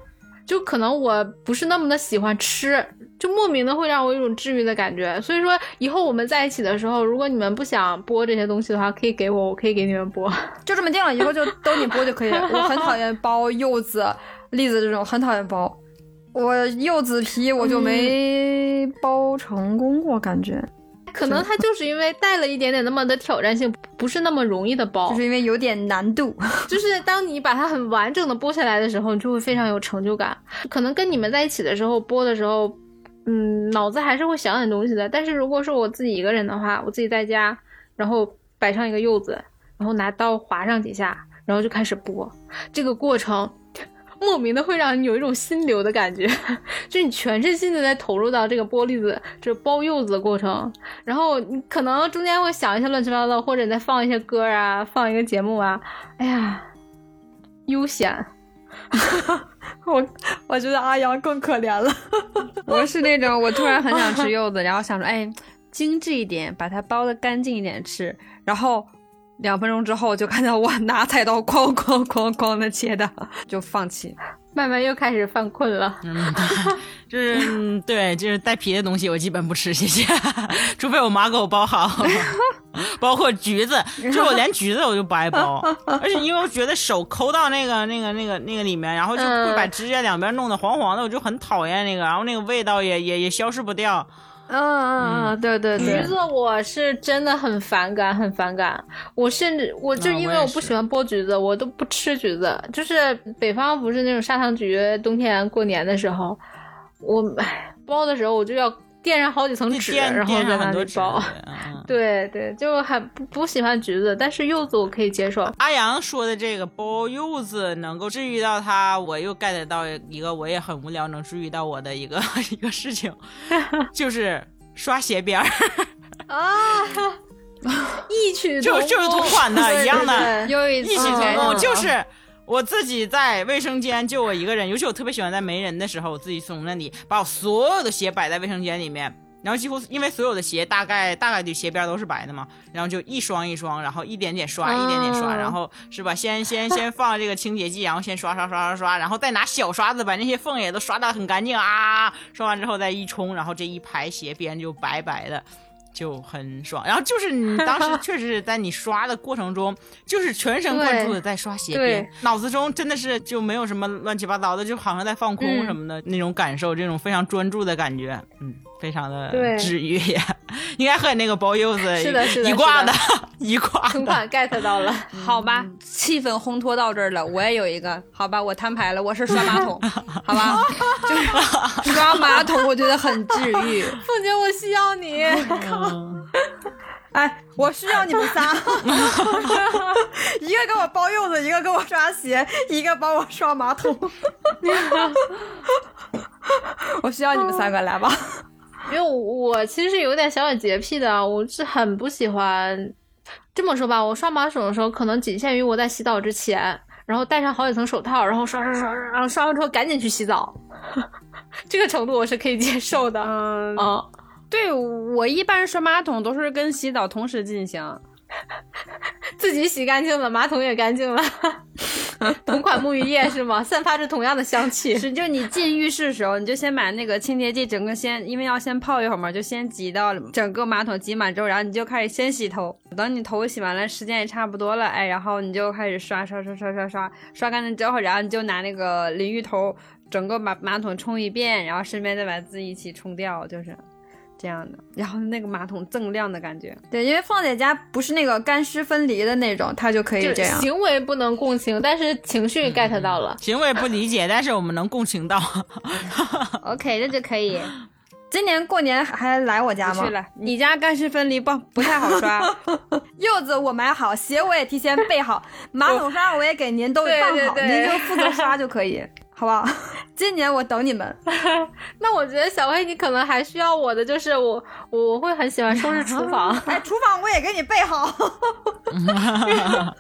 就可能我不是那么的喜欢吃，就莫名的会让我有一种治愈的感觉。所以说，以后我们在一起的时候，如果你们不想剥这些东西的话，可以给我，我可以给你们剥。就这么定了，以后就都你剥就可以了。我很讨厌剥柚子、栗子这种，很讨厌剥。我柚子皮我就没剥成功过，感觉可能它就是因为带了一点点那么的挑战性，不是那么容易的剥。就是因为有点难度。就是当你把它很完整的剥下来的时候，你就会非常有成就感。可能跟你们在一起的时候剥的时候，嗯，脑子还是会想点东西的。但是如果是我自己一个人的话，我自己在家，然后摆上一个柚子，然后拿刀划上几下，然后就开始剥，这个过程。莫名的会让你有一种心流的感觉，就你全身心的在投入到这个剥栗子、这剥柚子的过程，然后你可能中间会想一些乱七八糟，或者你再放一些歌啊，放一个节目啊，哎呀，悠闲。我我觉得阿阳更可怜了。我是那种我突然很想吃柚子，然后想说，哎，精致一点，把它剥的干净一点吃，然后两分钟之后就看到我拿菜刀哐哐哐哐的切的，就放弃。慢慢又开始犯困了。嗯，就是嗯对，就是带皮的东西我基本不吃，谢谢，除非我妈给我包好，包括橘子，就我连橘子我就不爱剥，而且因为我觉得手抠到那个那个那个那个里面，然后就会把指甲两边弄得黄黄的，我就很讨厌那个，然后那个味道也也也消失不掉。嗯嗯嗯，对对橘，子我是真的很反感，很反感。我甚至我就因为啊我不喜欢剥橘子，我都不吃橘子。就是北方不是那种砂糖橘，冬天过年的时候，我唉剥的时候我就要垫上好几层纸，然后在那上很多纸。里剥。嗯对对，就很不不喜欢橘子，但是柚子我可以接受。阿阳说的这个包柚子能够治愈到他，我又 get 到一个我也很无聊能治愈到我的一个 一个事情，就是刷鞋边儿，啊，异曲同就就是同款的一样的异曲次同工，嗯就是我自己在卫生间就我一个人，尤其我特别喜欢在没人的时候，我自己从那里把我所有的鞋摆在卫生间里面。然后几乎因为所有的鞋大概大概率鞋边都是白的嘛，然后就一双一双，然后一点点刷，一点点刷，嗯然后是吧？先先先放这个清洁剂，然后先刷刷刷刷刷，然后再拿小刷子把那些缝也都刷得很干净啊！刷完之后再一冲，然后这一排鞋边就白白的。就很爽，然后就是你当时 确实是在你刷的过程中，就是全神贯注的在刷鞋边，脑子中真的是就没有什么乱七八糟的，就好像在放空嗯。什么的、那种感受，这种非常专注的感觉，嗯，非常的治愈也，应该和你那个包柚子是的是的一挂的一挂的。同款 get 到了。好吧，气氛烘托到这儿了，我也有一个，好吧，我摊牌了，我是刷马桶，好吧，就是刷马桶，我觉得很治愈。凤姐，我需要你。嗯哎，我需要你们仨，一个给我包柚子，一个给我刷鞋，一个帮我刷马桶。我需要你们三个来吧。因为我其实是有点小小洁癖的，我是很不喜欢。这么说吧，我刷马桶的时候，可能仅限于我在洗澡之前，然后戴上好几层手套，然后刷刷刷，然后刷完之后赶紧去洗澡。这个程度我是可以接受的。嗯，嗯，对我一般刷马桶都是跟洗澡同时进行。自己洗干净了，马桶也干净了，同款沐浴液是吗？散发着同样的香气。是，就你进浴室的时候，你就先把那个清洁剂整个先，因为要先泡一会儿嘛，就先挤到整个马桶挤满之后，然后你就开始先洗头。等你头洗完了，时间也差不多了，哎，然后你就开始刷刷刷刷刷刷，刷干净之后，然后你就拿那个淋浴头整个把马桶冲一遍，然后顺便再把自己一起冲掉，就是这样的。然后那个马桶锃亮的感觉。对，因为凤姐家不是那个干湿分离的那种，它就可以就这样。行为不能共情，但是情绪 get 到了。行为不理解，但是我们能共情到。OK，这就可以。今年过年还来我家吗不去？了，你家干湿分离不不太好刷。柚子我买好，鞋我也提前备好，马桶刷我也给您都对办好，对对您就负责刷就可以，好不好？今年我等你们。那我觉得小黑你可能还需要我的，就是我我会很喜欢收拾厨房。哎，厨房我也给你备好。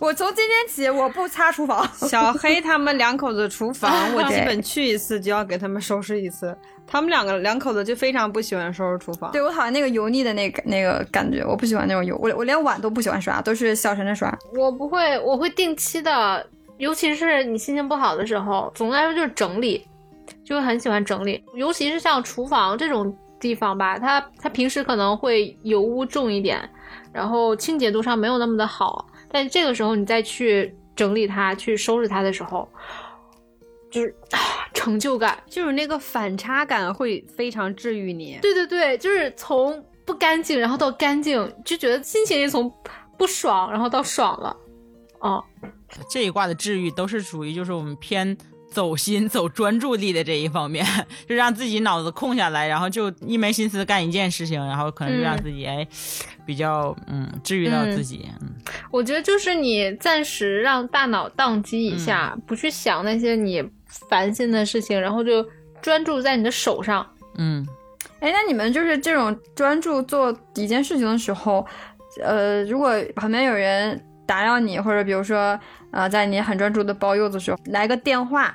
我从今天起我不擦厨房。小黑他们两口子厨房，我基本去一次就要给他们收拾一次。他们两个两口子就非常不喜欢收拾厨房。对我讨厌那个油腻的那个那个感觉，我不喜欢那种油，我我连碗都不喜欢刷，都是小陈的刷。我不会，我会定期的，尤其是你心情不好的时候，总的来说就是整理，就会很喜欢整理，尤其是像厨房这种地方吧，它它平时可能会油污重一点，然后清洁度上没有那么的好，但这个时候你再去整理它、去收拾它的时候，就是啊 成就感。就是那个反差感会非常治愈你。对对对，就是从不干净，然后到干净，就觉得心情也从不爽，然后到爽了。哦，这一卦的治愈都是属于就是我们偏走心、走专注力的这一方面，就让自己脑子空下来，然后就一门心思干一件事情，然后可能就让自己、哎比较嗯治愈到自己。嗯。我觉得就是你暂时让大脑宕机一下，不去想那些你烦心的事情，然后就专注在你的手上。嗯，哎，那你们就是这种专注做一件事情的时候，呃，如果旁边有人打扰你，或者比如说，呃，在你很专注的包柚子时候来个电话，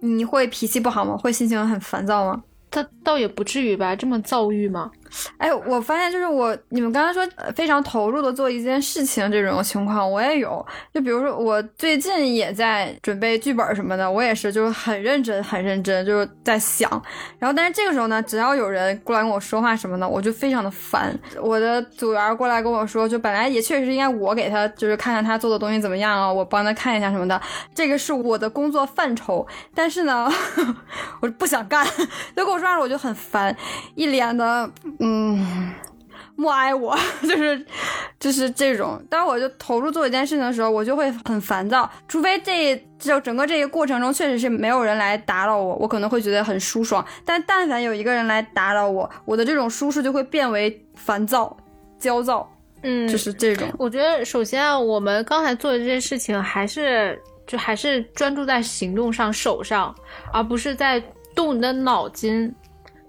你会脾气不好吗？会心情很烦躁吗？他倒也不至于吧，这么躁郁吗？哎，我发现就是我，你们刚才说非常投入的做一件事情这种情况，我也有。就比如说，我最近也在准备剧本什么的，我也是就是很认真、很认真，就是在想。然后，但是这个时候呢，只要有人过来跟我说话什么的，我就非常的烦。我的组员过来跟我说，就本来也确实应该我给他就是看看他做的东西怎么样啊，我帮他看一下什么的，这个是我的工作范畴。但是呢，我不想干，就跟我说话我就很烦，一脸的嗯。默哀我，就是就是这种。当我就投入做一件事情的时候，我就会很烦躁。除非这就整个这个过程中确实是没有人来打扰我，我可能会觉得很舒爽。但但凡有一个人来打扰我，我的这种舒适就会变为烦躁、焦躁，嗯，就是这种。我觉得首先啊，我们刚才做的这件事情还是就还是专注在行动上、手上，而不是在动你的脑筋。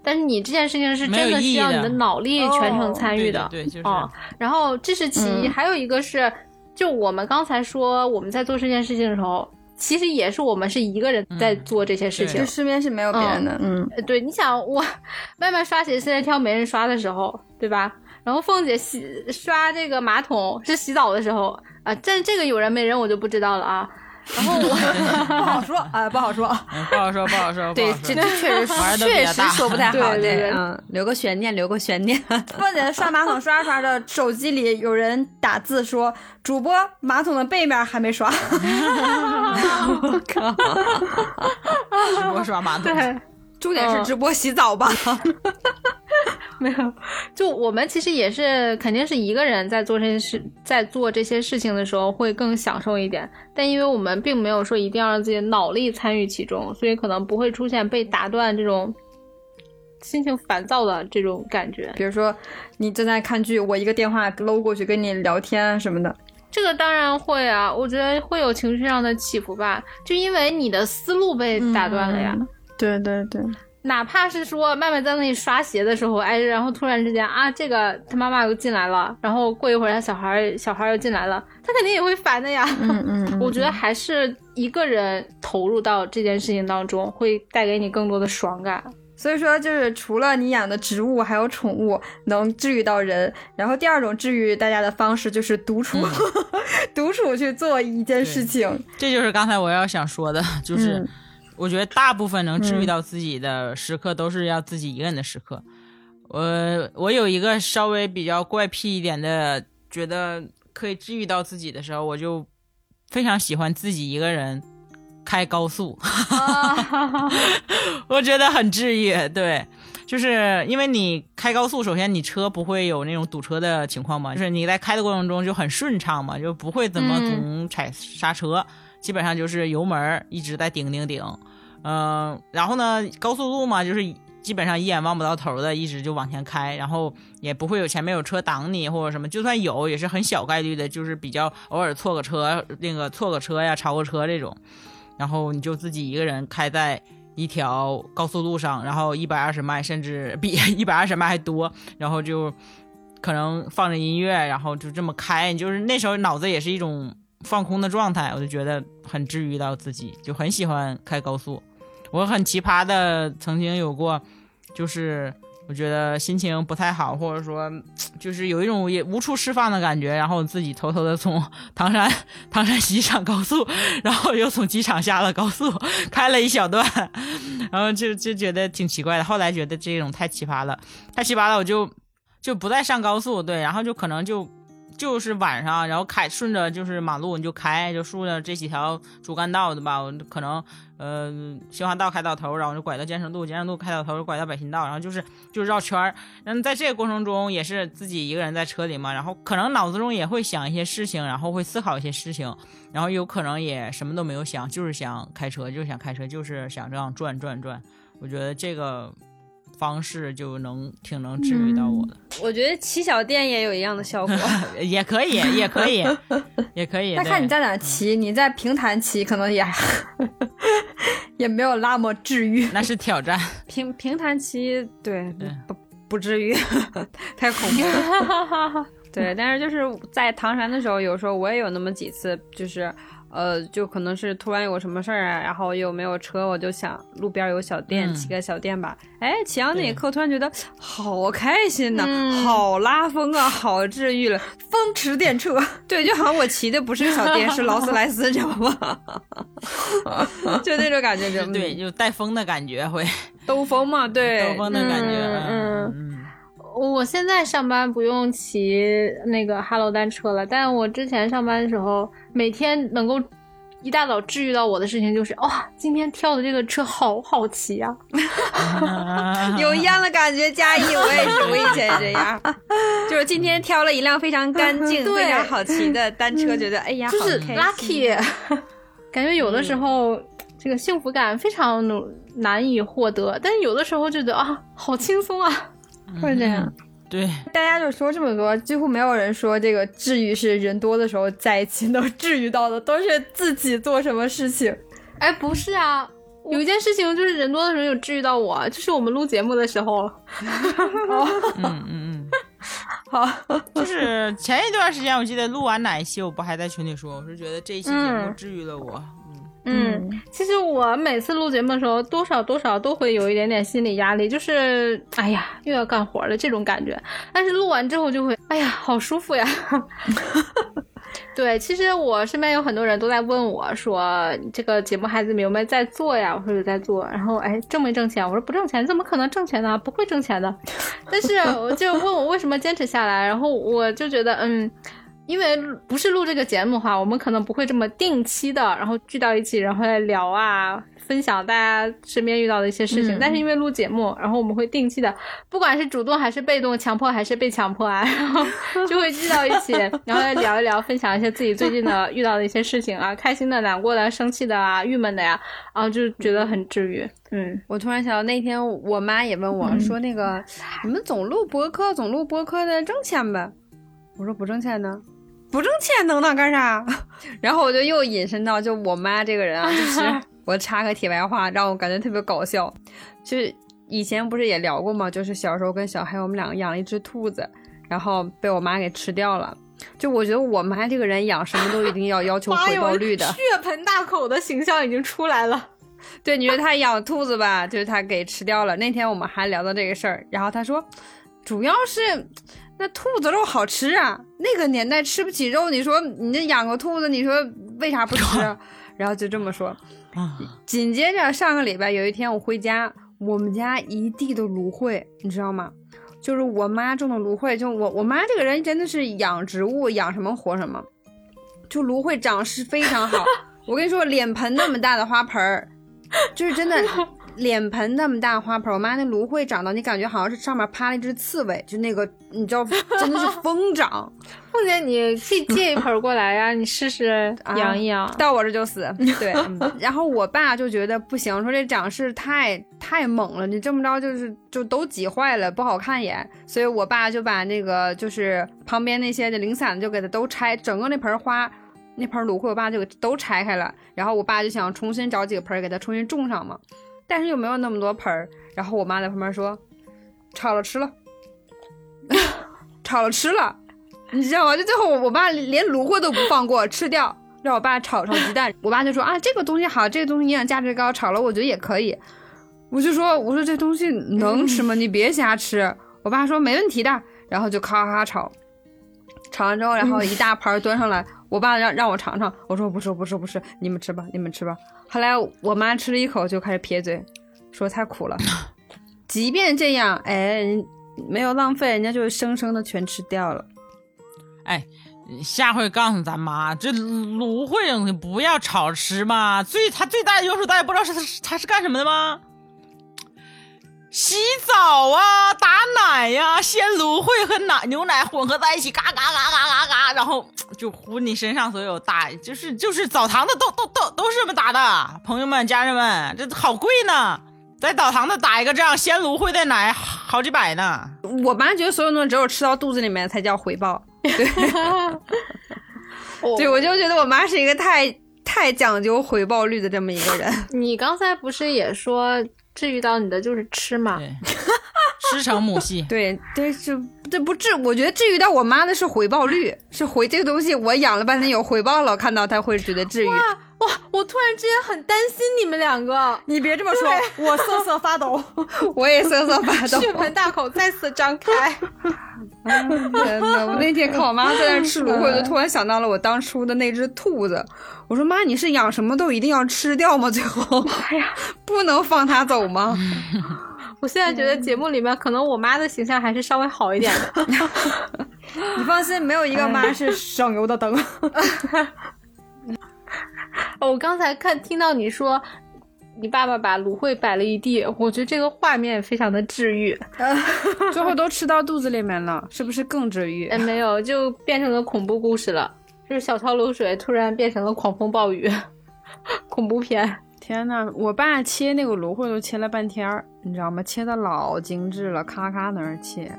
但是你这件事情是真的需要你的脑力全程参与的，对对对就是哦。然后这是其一，嗯还有一个是，就我们刚才说我们在做这件事情的时候，其实也是我们是一个人在做这些事情对就。身边是没有别人的，嗯，呃对，你想我慢慢刷鞋现在挑没人刷的时候，对吧？然后凤姐洗刷这个马桶是洗澡的时候啊，这这个有人没人我就不知道了啊。然后我 不好说，啊，不好说。嗯不好说，不好说。对这这确实确实说不太好，对对对嗯，留个悬念，留个悬念。凤姐刷马桶刷着刷着，手机里有人打字说：“主播马桶的背面还没刷。我靠，主播刷马桶。对。重点是直播洗澡吧？没有，就我们其实也是肯定是一个人在做这些事，在做这些事情的时候会更享受一点。但因为我们并没有说一定要让自己的脑力参与其中，所以可能不会出现被打断这种心情烦躁的这种感觉。比如说你正在看剧，我一个电话搂过去跟你聊天什么的。这个当然会啊，我觉得会有情绪上的起伏吧，就因为你的思路被打断了呀。嗯对对对，哪怕是说麦麦在那里刷鞋的时候，哎，然后突然之间啊，这个他妈妈又进来了，然后过一会儿他小孩儿小孩儿又进来了，他肯定也会烦的呀。嗯嗯嗯我觉得还是一个人投入到这件事情当中，会带给你更多的爽感。所以说，就是除了你养的植物，还有宠物能治愈到人。然后第二种治愈大家的方式就是独处，独处去做一件事情。这就是刚才我要想说的，就是嗯我觉得大部分能治愈到自己的时刻，都是要自己一个人的时刻。我我有一个稍微比较怪癖一点的，觉得可以治愈到自己的时候，我就非常喜欢自己一个人开高速，我觉得很治愈。对，就是因为你开高速，首先你车不会有那种堵车的情况嘛，就是你在开的过程中就很顺畅嘛，就不会怎么嗯总踩刹车，基本上就是油门一直在顶顶顶。嗯、然后呢，高速路嘛，就是基本上一眼望不到头的，一直就往前开，然后也不会有前面有车挡你或者什么，就算有也是很小概率的，就是比较偶尔错个车，那个错个车呀，超个车这种，然后你就自己一个人开在一条高速路上，然后一百二十迈甚至 比一百二十迈还多，然后就可能放着音乐，然后就这么开，就是那时候脑子也是一种放空的状态，我就觉得很治愈到自己，就很喜欢开高速。我很奇葩的，曾经有过，就是我觉得心情不太好，或者说 就是有一种也无处释放的感觉，然后自己偷偷的从唐山 唐山西上高速，然后又从机场下了高速，开了一小段，然后就就觉得挺奇怪的。后来觉得这种太奇葩了，太奇葩了，我就就不再上高速，对，然后就可能就就是晚上，然后开顺着就是马路你就开，就顺着这几条主干道的吧，可能呃新华道开到头，然后就拐到建设路，建设路开到头拐到北新道，然后就是就是绕圈儿。嗯，在这个过程中也是自己一个人在车里嘛，然后可能脑子中也会想一些事情，然后会思考一些事情，然后有可能也什么都没有想，就是想开车，就是想开车，就是想这样转转转。我觉得这个方式就能挺能治愈到我的，我觉得骑小电也有一样的效果。也可以，也可以，也可以。那看你在哪骑，你在平潭骑可能也 也没有那么治愈。那是挑战。平平潭骑，对，不不至于，太恐怖了。对，但是就是在唐山的时候，有时候我也有那么几次，就是。呃，就可能是突然有什么事儿啊，然后又没有车，我就想路边有小店，骑个小店吧。哎，骑上那一刻，突然觉得好开心呐，好拉风啊，好治愈了。风驰电掣，对，就好像我骑的不是个小店，是劳斯莱斯，知道吗？就那种感觉，就 对，就带风的感觉，会兜风嘛，对，兜风的感觉，嗯嗯。我现在上班不用骑那个哈喽单车了，但我之前上班的时候，每天能够一大早治愈到我的事情就是，哇，今天挑的这个车好好骑啊，有一样的感觉。嘉义，我也是，我以前也这样，就是今天挑了一辆非常干净、非常好骑的单车，觉得哎呀，就是 lucky，感觉有的时候这个幸福感非常难以获得，但是有的时候觉得啊，好轻松啊。会这样，对，大家就说这么多，几乎没有人说这个治愈是人多的时候在一起能治愈到的，都是自己做什么事情。哎，不是啊，有一件事情就是人多的时候有治愈到我，就是我们录节目的时候。嗯嗯嗯，好，就是前一段时间，我记得录完哪一期，我不还在群里说，我是觉得这一期节目治愈了我。嗯，其实我每次录节目的时候，多少多少都会有一点点心理压力，就是哎呀，又要干活了这种感觉。但是录完之后就会，哎呀，好舒服呀。对，其实我身边有很多人都在问我说，这个节目孩子们有没有在做呀？我说有在做。然后哎，挣没挣钱？我说不挣钱，怎么可能挣钱呢？不会挣钱的。但是我就问我为什么坚持下来，然后我就觉得嗯。因为不是录这个节目的话，我们可能不会这么定期的，然后聚到一起，然后来聊啊，分享大家身边遇到的一些事情。但是因为录节目，然后我们会定期的，不管是主动还是被动，强迫还是被强迫啊，然 后就会聚到一起，然后来聊一聊，分享一些自己最近的遇到的一些事情啊，开心的、难过的、生气的啊、郁闷的呀，然后就觉得很治愈。嗯，我突然想到那天我妈也问我说：“那个你们总录播客，总录播客的挣钱呗？”我说：“不挣钱呢。”不挣钱能那干啥？然后我就又引申到，就我妈这个人啊，就是我插个题外话，让我感觉特别搞笑。就是以前不是也聊过吗？就是小时候跟小黑我们两个养了一只兔子，然后被我妈给吃掉了。就我觉得我妈这个人养什么都一定要要求回报率的，血盆大口的形象已经出来了。对，你说她养兔子吧，就是她给吃掉了。那天我们还聊到这个事儿，然后她说，主要是。那兔子肉好吃啊！那个年代吃不起肉，你说你这养个兔子，你说为啥不吃？然后就这么说。紧接着上个礼拜有一天我回家，我们家一地的芦荟，你知道吗？就是我妈种的芦荟。就我我妈这个人真的是养植物养什么活什么，就芦荟长势非常好。我跟你说，脸盆那么大的花盆儿，就是真的。脸盆那么大花盆，我妈那芦荟长到你感觉好像是上面趴了一只刺猬，就那个你知道，真的是疯长。凤姐，你可以借一盆过来呀，你试试养一养，到我这就死。对，然后我爸就觉得不行，说这长势太太猛了，你这么着就是就都挤坏了，不好看也。所以我爸就把那个就是旁边那些的零散的就给它都拆，整个那盆花那盆芦荟，我爸就给都拆开了。然后我爸就想重新找几个盆给它重新种上嘛。但是又没有那么多盆儿，然后我妈在旁边说：“炒了吃了，炒了吃了，你知道吗？就最后我爸连芦荟都不放过，吃掉，让我爸炒炒鸡蛋。我爸就说啊，这个东西好，这个东西营养价值高，炒了我觉得也可以。我就说，我说这东西能吃吗？你别瞎吃。我爸说没问题的，然后就咔咔炒，炒完之后，然后一大盘端上来。我爸让让我尝尝，我说不吃不吃不吃，你们吃吧，你们吃吧。后来我妈吃了一口就开始撇嘴，说太苦了。即便这样，哎，没有浪费，人家就生生的全吃掉了。哎，下回告诉咱妈，这芦荟不要炒吃嘛。最它最大的优势，大家不知道是它是它是干什么的吗？洗澡啊，打奶呀、鲜芦荟和奶牛奶混合在一起，嘎嘎嘎嘎嘎嘎，然后就糊你身上所有打，就是就是澡堂子都都都都是这么打的，朋友们家人们，这好贵呢，在澡堂子打一个这样鲜芦荟的奶，好几百呢。我妈觉得所有东西只有吃到肚子里面才叫回报。对对，我就觉得我妈是一个太太讲究回报率的这么一个人。你刚才不是也说治愈到你的就是吃嘛？对，师承母系。对，对，是这不治，我觉得治愈到我妈的是回报率，是回这个东西我养了半天有回报了，看到她会觉得治愈。哇，我突然之间很担心你们两个，你别这么说，我瑟瑟发抖，我也瑟瑟发抖，血盆大口再次张开。天呐，我那天看我妈在那吃芦荟，就 突然想到了我当初的那只兔子。我说妈，你是养什么都一定要吃掉吗？最后，哎呀，不能放它走吗？我现在觉得节目里面可能我妈的形象还是稍微好一点的。你放心，没有一个妈是省油的灯。我刚才看听到你说，你爸爸把芦荟摆了一地，我觉得这个画面非常的治愈。最后都吃到肚子里面了，是不是更治愈？哎，没有，就变成了恐怖故事了，就是小桥流水突然变成了狂风暴雨，恐怖片。天呐，我爸切那个芦荟都切了半天儿，你知道吗？切的老精致了，咔咔在那儿切。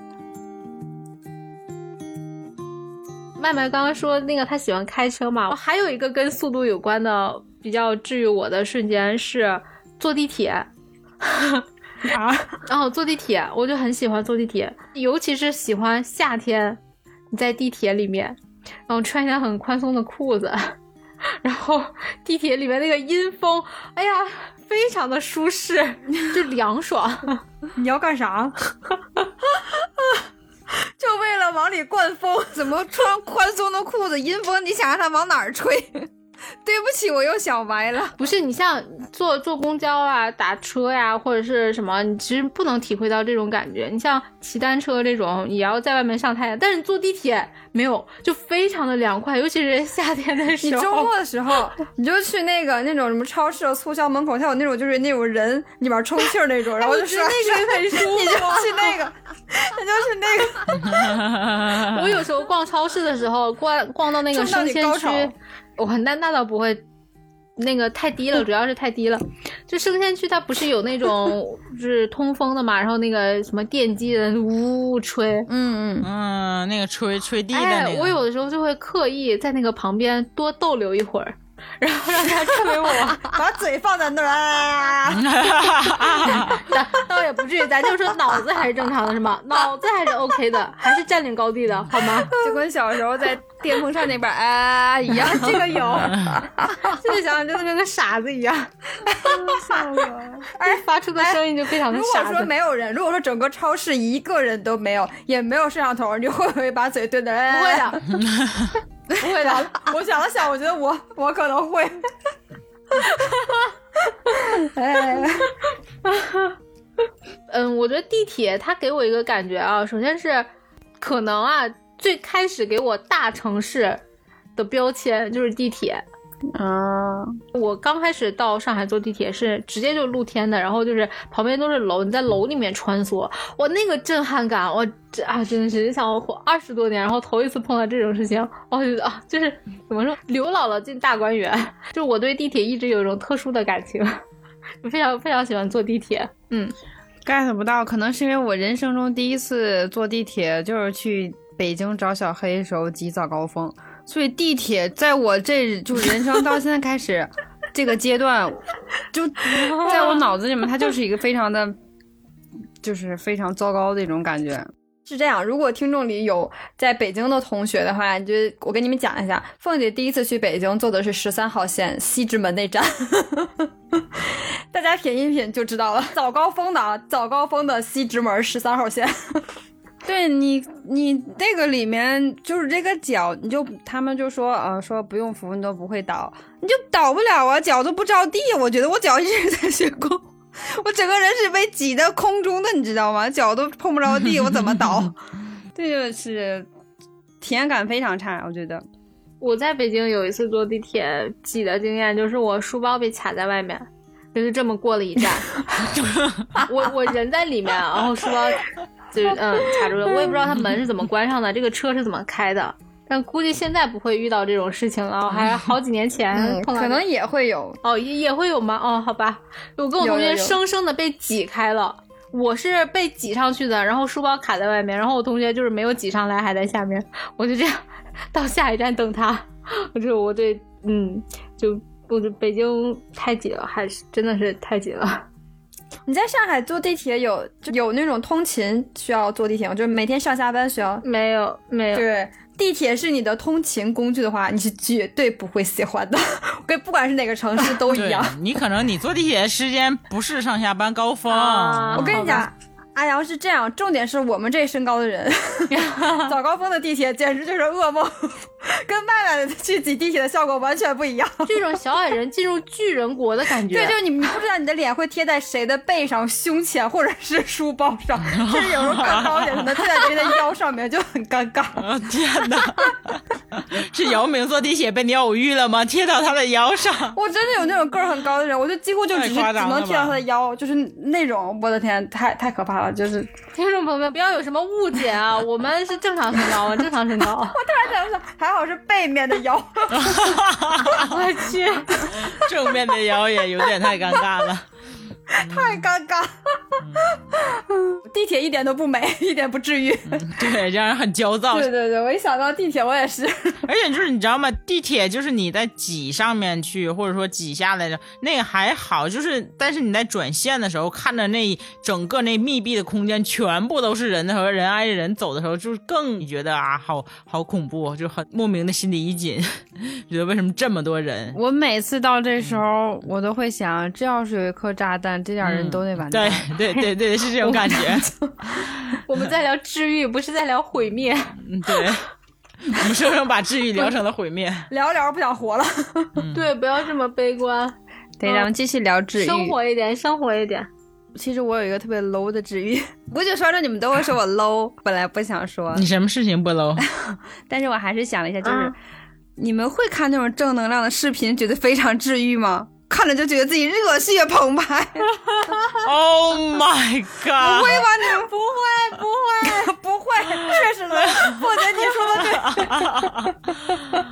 麦麦刚刚说那个他喜欢开车嘛，还有一个跟速度有关的比较治愈我的瞬间是坐地铁。啊，然后坐地铁我就很喜欢坐地铁，尤其是喜欢夏天你在地铁里面，然后穿一条很宽松的裤子，然后地铁里面那个阴风，哎呀，非常的舒适，就凉爽。你要干啥？就为了往里灌风，怎么穿宽松的裤子？阴风，你想让它往哪儿吹？对不起，我又想歪了。不是你像坐坐公交啊、打车呀、或者是什么，你其实不能体会到这种感觉。你像骑单车这种，也要在外面上太阳，但是坐地铁没有，就非常的凉快，尤其是夏天的时候。你周末的时候，你就去那个那种什么超市、促销门口，它有那种就是那种人里面充气儿那种，然后就觉得那个很舒服。你就去那个，你就去那个。我有时候逛超市的时候，逛逛到那个生鲜区。我那那倒不会，那个太低了，主要是太低了。就生鲜区它不是有那种就是通风的嘛，然后那个什么电机的呜呜吹，嗯嗯嗯，那个吹吹地的那个。我有的时候就会刻意在那个旁边多逗留一会儿。然后让他吹我，把嘴放在那儿，倒倒也不至于，咱就说脑子还是正常的，是吗？脑子还是 OK 的，还是占领高地的，好吗？就跟小时候在电风扇那边啊一样，这个有。现在想想，真的跟个傻子一样。笑了，哎，发出的声音就非常的傻。如果说没有人，如果说整个超市一个人都没有，也没有摄像头，你会不会把嘴对着？不会的。不会的，我想了想，我觉得我我可能会。哎，嗯，我觉得地铁它给我一个感觉啊，首先是可能啊，最开始给我大城市的标签就是地铁。啊，我刚开始到上海坐地铁是直接就露天的，然后就是旁边都是楼，你在楼里面穿梭，我那个震撼感，我这啊真的是想我活二十多年，然后头一次碰到这种事情，我觉得啊，就是怎么说，刘姥姥进大观园，就我对地铁一直有一种特殊的感情，我 非常非常喜欢坐地铁，嗯，get 不到，可能是因为我人生中第一次坐地铁就是去北京找小黑的时候挤早高峰。所以地铁在我这就人生到现在开始 这个阶段，就在我脑子里面，它就是一个非常的，就是非常糟糕的一种感觉。是这样，如果听众里有在北京的同学的话，就我跟你们讲一下，凤姐第一次去北京坐的是十三号线西直门那站，大家品一品就知道了。早高峰的啊，早高峰的西直门十三号线。对你，你那个里面就是这个脚，你就他们就说，呃，说不用扶你都不会倒，你就倒不了啊，脚都不着地。我觉得我脚一直在悬空，我整个人是被挤在空中的，你知道吗？脚都碰不着地，我怎么倒？这就是体验感非常差，我觉得。我在北京有一次坐地铁挤的经验，就是我书包被卡在外面，就是这么过了一站。我我人在里面，然后书包就是嗯卡住了，我也不知道他门是怎么关上的，这个车是怎么开的。但估计现在不会遇到这种事情了，还好几年前嗯，碰到可能也会有。哦也也会有吗？哦，好吧，我跟我同学生生的被挤开了。我是被挤上去的，然后书包卡在外面，然后我同学就是没有挤上来，还在下面，我就这样到下一站等他。我就我对，嗯，就我就北京太挤了，还是真的是太挤了。你在上海坐地铁有就有那种通勤需要坐地铁吗？就是每天上下班需要。没有没有，对，地铁是你的通勤工具的话，你是绝对不会喜欢的。跟不管是哪个城市都一样。你可能你坐地铁的时间不是上下班高峰，啊我跟你讲，阿阳是这样，重点是我们这身高的人，早高峰的地铁简直就是噩梦，跟麦麦去挤地铁的效果完全不一样。这种小矮人进入巨人国的感觉。对，就是你，你不知道你的脸会贴在谁的背上、胸前，或者是书包上，就是有时候更高一点，可能贴在别人的腰上面，就很尴尬。啊天哪！是姚明坐地铁被你偶遇了吗？贴到他的腰上。我真的有那种个儿很高的人，我就几乎就只是只能贴到他的腰，就是那种，我的天，太太可怕了，就是。听众朋友们不要有什么误解啊，我们是正常身高，正常身高。我突然想，还好是背面的腰。我去，正面的摇也有点太尴尬了。太尴尬，地铁一点都不美，一点不治愈。对，让人很焦躁。对对对，我一想到地铁，我也是。而且就是你知道吗？地铁就是你在挤上面去，或者说挤下来的那个还好，就是但是你在转线的时候，看着那整个那密闭的空间全部都是人的时候，人挨着人走的时候，就是更觉得啊，好好恐怖，就很莫名的心里一紧，觉得为什么这么多人？我每次到这时候，我都会想，这要是有一颗炸弹，这点人都得完蛋。对对对对，是这种感觉。我们在聊治愈，不是在聊毁灭。嗯，对。我们生生把治愈聊成了毁灭。聊着聊着不想活了。对，不要这么悲观，对，咱们继续聊治愈。生活一点，生活一点。其实我有一个特别 low 的治愈，我就说着你们都会说我 low，本来不想说，你什么事情不 low？但是我还是想了一下，就是、啊你们会看那种正能量的视频，觉得非常治愈吗？看着就觉得自己热血澎湃，Oh my god！不会吧？你们不会，不会，不会，确实能。凤姐，你说的对。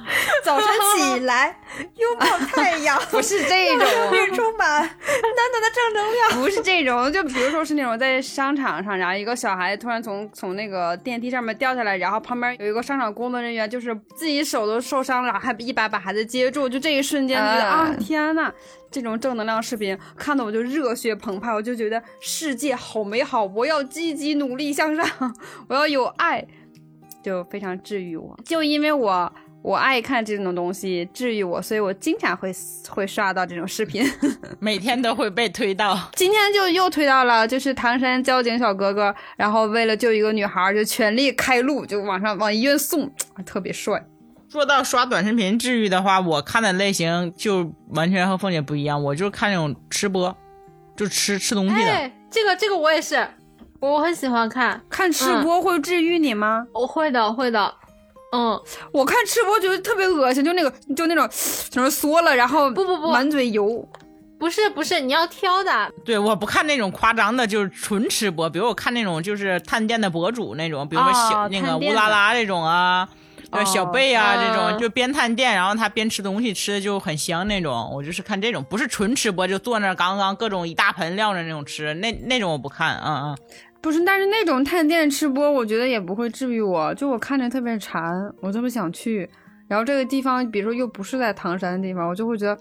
早晨起来，拥抱太阳，不是这种，并充满暖暖的正能量。不是这种，就比如说是那种在商场上，然后一个小孩突然从从那个电梯上面掉下来，然后旁边有一个商场工作人员，就是自己手都受伤了，还一把把孩子接住，就这一瞬间就觉得啊啊天呐，这种正能量视频看的我就热血澎湃，我就觉得世界好美好，我要积极努力向上，我要有爱，就非常治愈我。就因为我我爱看这种东西治愈我，所以我经常会会刷到这种视频。每天都会被推到。今天就又推到了，就是唐山交警小哥哥，然后为了救一个女孩，就全力开路，就往上往医院送，特别帅。说到刷短视频治愈的话，我看的类型就完全和凤姐不一样，我就是看那种吃播，就吃吃东西的。哎，这个这个我也是，我很喜欢看，看吃播会治愈你吗？我会的会的，嗯，我看吃播觉得特别恶心，就那个就那种什么缩了，然后不不不满嘴油。不是不是，你要挑的，对，我不看那种夸张的，就是纯吃播，比如我看那种就是探店的博主那种，比如说小、哦那个乌拉拉那种啊。呃，哦小贝啊，这种嗯就边探店，然后他边吃东西，吃的就很香那种。我就是看这种，不是纯吃播，就坐那儿刚刚各种一大盆晾着那种吃，那那种我不看。嗯嗯，不是，但是那种探店吃播，我觉得也不会治愈我，就我看着特别馋，我特别想去。然后这个地方，比如说又不是在唐山的地方，我就会觉得，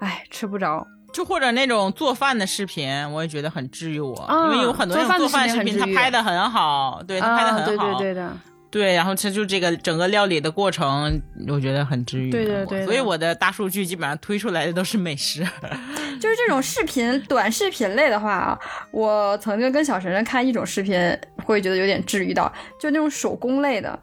哎，吃不着。就或者那种做饭的视频，我也觉得很治愈我，啊因为有很多那种做饭视频，他拍的很好，对他拍的啊，很好，对对对的。对，然后它就这个整个料理的过程，我觉得很治愈。对对对的所以我的大数据基本上推出来的都是美食。就是这种视频、短视频类的话啊，我曾经跟小神神看一种视频，会觉得有点治愈到，就那种手工类的。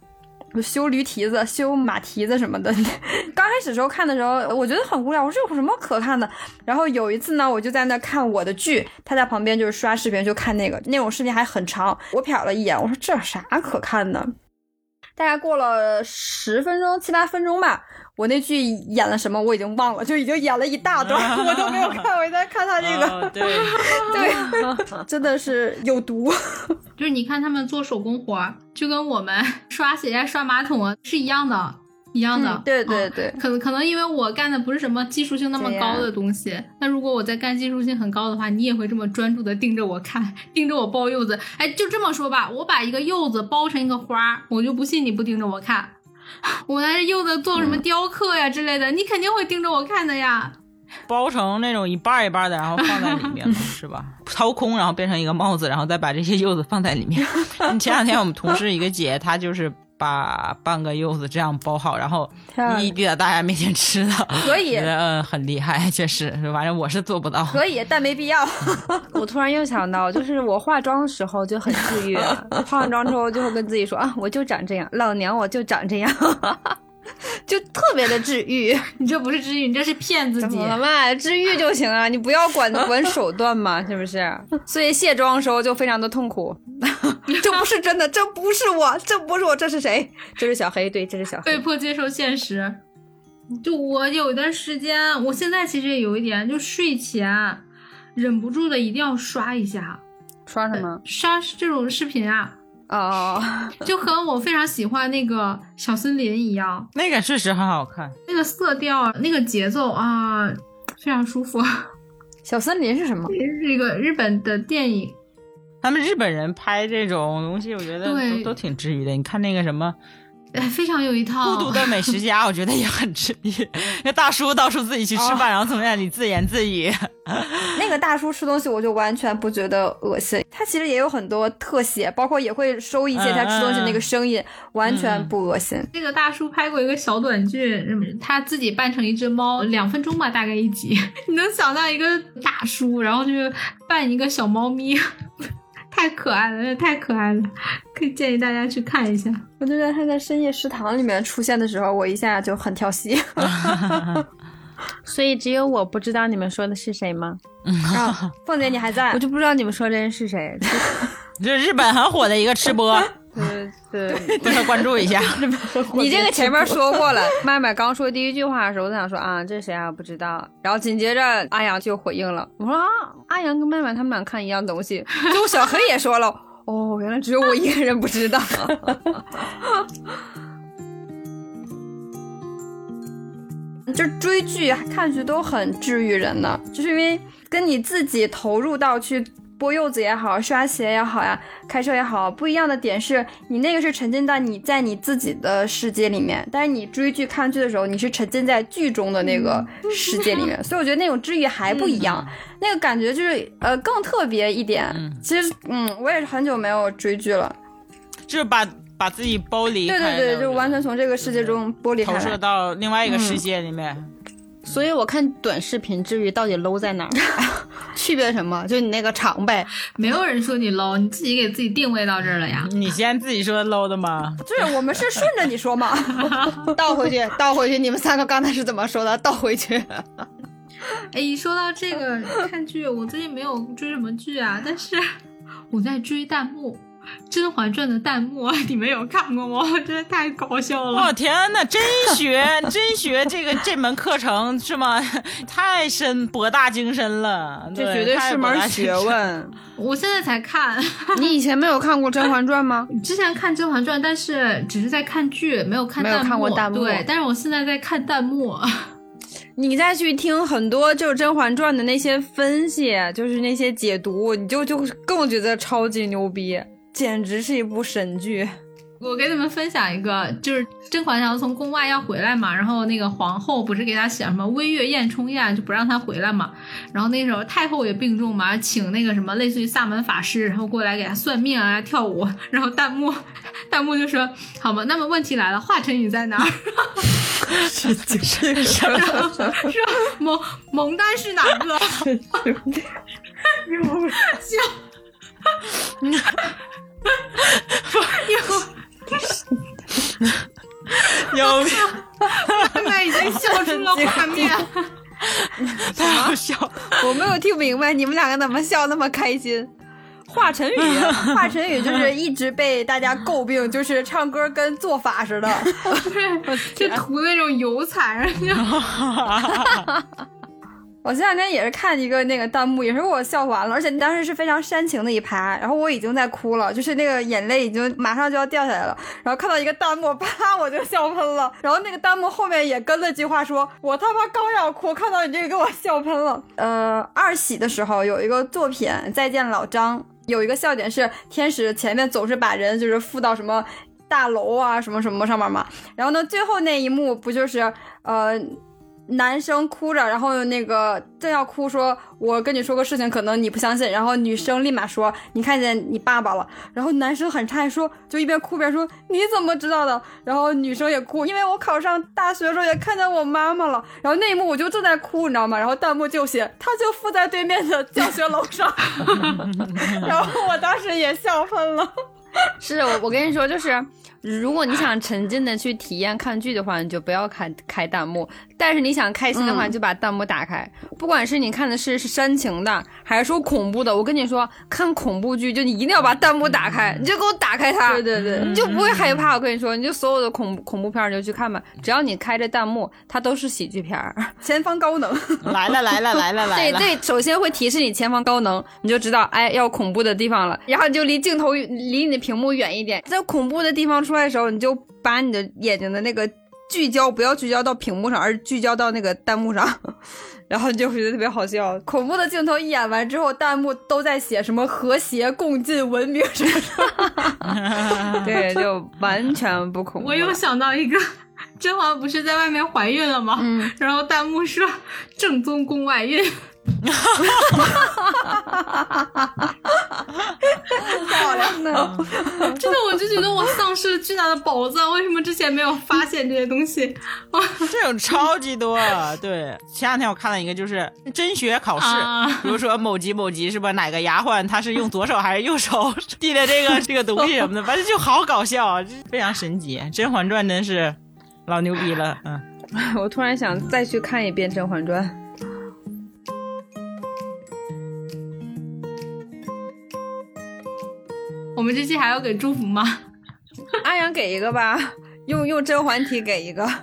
修驴蹄子、修马蹄子什么的，刚开始时候看的时候，我觉得很无聊。我说有什么可看的？然后有一次呢，我就在那看我的剧，他在旁边就是刷视频，就看那个那种视频还很长。我瞟了一眼，我说这啥可看的？大概过了十分钟、七八分钟吧，我那剧演了什么我已经忘了，就已经演了一大段，我都没有 看，我在看他这个，啊对，对，真的是有毒。就是你看他们做手工活，就跟我们刷鞋、刷马桶啊是一样的，一样的。嗯对对嗯对可能可能因为我干的不是什么技术性那么高的东西，那如果我在干技术性很高的话，你也会这么专注的盯着我看，盯着我剥柚子。哎，就这么说吧，我把一个柚子剥成一个花儿，我就不信你不盯着我看。我拿着柚子做什么雕刻呀之类的，你肯定会盯着我看的呀。包成那种一半儿一半儿的，然后放在里面了，是吧？掏空，然后变成一个帽子，然后再把这些柚子放在里面。前两天我们同事一个姐，她就是把半个柚子这样包好，然后一一递到大家面前吃的，可以 嗯很厉害，确实，反正我是做不到。可以，但没必要。我突然又想到，就是我化妆的时候就很治愈，化完妆之后就会跟自己说啊，我就长这样，老娘我就长这样，就特别的治愈。你这不是治愈，你这是骗自己怎么。了嘛？治愈就行啊，你不要管 管手段嘛，是不是？所以卸妆的时候就非常的痛苦。这不是真的，这不是我，这不是我，这是谁？这是小黑，对，这是小黑被。迫接受现实。就我有一段时间，我现在其实也有一点，就睡前忍不住的一定要刷一下，刷什么？刷这种视频啊，哦，就和我非常喜欢那个小森林一样，那个确实很好看，那个色调、那个节奏啊，非常舒服。小森林是什么？是一个日本的电影，他们日本人拍这种东西，我觉得都都挺治愈的。你看那个什么哎，非常有一套。孤独的美食家，我觉得也很治愈。那大叔到处自己去吃饭，然后从那里自言自语。那个大叔吃东西，我就完全不觉得恶心。他其实也有很多特写，包括也会收一些他吃东西那个声音，完全不恶心。那个大叔拍过一个小短剧，嗯他自己扮成一只猫，两分钟吧，大概一集。你能想象一个大叔，然后就是扮一个小猫咪，太可爱了，太可爱了，可 以建议大家去看一下。我就觉得他在深夜食堂里面出现的时候，我一下就很跳戏。所以只有我不知道你们说的是谁吗？啊，凤姐你还在我？就不知道你们说这人是谁。这日本很火的一个吃播，对对，大家关注一下。你这个前面说过了。麦麦刚说第一句话的时候，我就想说啊，这是谁啊？不知道。然后紧接着阿阳就回应了，我说啊，阿阳跟麦麦他们俩看一样东西。结果小黑也说了，哦，原来只有我一个人不知道。就追剧、看剧都很治愈人的，就是因为跟你自己投入到去剥柚子也好、刷鞋也好呀、开车也好，不一样的点是你那个是沉浸在你在你自己的世界里面，但是你追剧看剧的时候，你是沉浸在剧中的那个 世界里面，所以我觉得那种治愈还不一样，那个感觉就是呃更特别一点。其实嗯，我也是很久没有追剧了，就是把把自己剥离，对对对，就完全从这个世界中剥离投射。到另外一个世界里面。所以我看短视频至于到底 low 在哪儿？区别什么？就你那个长呗。没有人说你 low，你自己给自己定位到这儿了呀。你先自己说 low 的吗？就是我们是顺着你说嘛。倒回去，倒回去，你们三个刚才是怎么说的？倒回去。哎，一说到这个看剧，我最近没有追什么剧啊，但是我在追弹幕，《甄嬛传》的弹幕，你们有看过吗？真的太搞笑了。我天呐，真学真学这个这门课程是吗？太深博大精深了，这绝对是门学。问。我现在才看，你以前没有看过《甄嬛传》吗？之前看《甄嬛传》，但是只是在看剧，没有看没有。看过弹幕对，但是我现在在看弹幕。你再去听很多就是《甄嬛传》的那些分析，就是那些解读，你就就更觉得超级牛逼，简直是一部神剧。我给你们分享一个，就是甄嬛要从宫外要回来嘛，然后那个皇后不是给她写什么微月宴冲宴，就不让她回来嘛。然后那时候太后也病重嘛，请那个什么类似于萨满法师，然后过来给她算命啊、跳舞。然后弹幕弹幕就说：“好吧，那么问题来了，华晨宇在哪儿？说蒙蒙丹是哪个？笑。有现在已经笑出了画面。太好笑了，我没有听明白你们两个怎么笑那么开心。华晨宇，华晨宇就是一直被大家诟病，就是唱歌跟做法似的。就涂那种油彩，我前两天也是看一个那个弹幕，也是给我笑完了，而且当时是非常煽情的一排，然后我已经在哭了，就是那个眼泪已经马上就要掉下来了，然后看到一个弹幕，啪我就笑喷了，然后那个弹幕后面也跟了句话说：“我他妈刚要哭，看到你这个给我笑喷了。”呃，二喜的时候有一个作品《再见老张》，有一个笑点是天使前面总是把人就是附到什么大楼啊什么什么上面嘛，然后呢最后那一幕不就是呃。男生哭着，然后那个正要哭，说：“我跟你说个事情，可能你不相信。”然后女生立马说：“你看见你爸爸了。”然后男生很诧异说：“就一边哭边说你怎么知道的？”然后女生也哭，因为我考上大学的时候也看见我妈妈了。然后那一幕我就正在哭，你知道吗？然后弹幕就写：“他就附在对面的教学楼上。” 然后我当时也笑喷了。是我我跟你说，就是如果你想沉浸的去体验看剧的话，你就不要开开弹幕；但是你想开心的话，就把弹幕打开。不管是你看的是是煽情的，还是说恐怖的，我跟你说，看恐怖剧就你一定要把弹幕打开，你就给我打开它，对对对，你就不会害怕。我跟你说，你就所有的恐恐怖片儿你就去看吧，只要你开着弹幕，它都是喜剧片儿。前方高能。来了来了来了来了，对 对，首先会提示你前方高能，你就知道哎要恐怖的地方了，然后你就离镜头离你的屏幕远一点，在恐怖的地方出来的时候，你就把你的眼睛的那个聚焦不要聚焦到屏幕上，而聚焦到那个弹幕上，然后你就会觉得特别好笑。恐怖的镜头一演完之后，弹幕都在写什么和谐共进、文明什么的。对，就完全不恐怖。我又想到一个，甄嬛不是在外面怀孕了吗？嗯，然后弹幕说正宗宫外孕，漂亮 的。真的我就觉得我丧失了巨大的宝藏，为什么之前没有发现这些东西？哇这种超级多。对，前两天我看了一个，就是甄学考试，啊比如说某级某级是吧？哪个丫鬟她是用左手还是右手递的这个这个东西什么的，反正就好搞笑，这非常神奇。《甄嬛传》真是老牛逼了，嗯。我突然想再去看一遍《甄嬛传》。我们这期还要给祝福吗？阿阳给一个吧，用用甄嬛体给一个啊，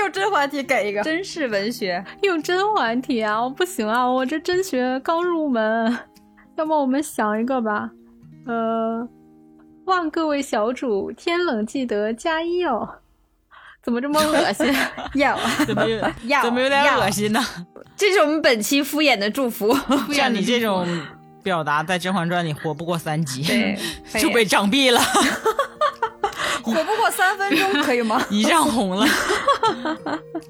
用甄嬛体给一个。真是文学。用甄嬛体啊，我不行啊，我这真学刚入门，要么我们想一个吧。呃，望各位小主天冷记得加衣哦。怎么这么恶心？要怎么有怎么有点恶心呢？这是我们本期敷衍的祝福。像你这种表达，在《甄嬛传》里活不过三集，就被杖毙了，活不过三分钟，可以吗？一丈红了。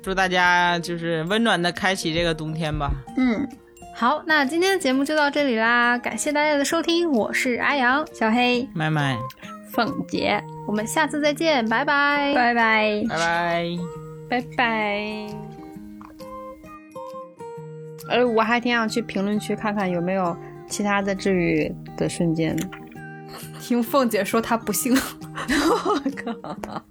祝大家就是温暖的开启这个冬天吧。嗯，好，那今天的节目就到这里啦，感谢大家的收听，我是阿阳，小黑，麦麦，凤姐，我们下次再见，拜拜，拜拜。拜拜。拜拜。呃，我还挺想去评论区看看有没有其他的治愈的瞬间。听凤姐说她不幸。我靠。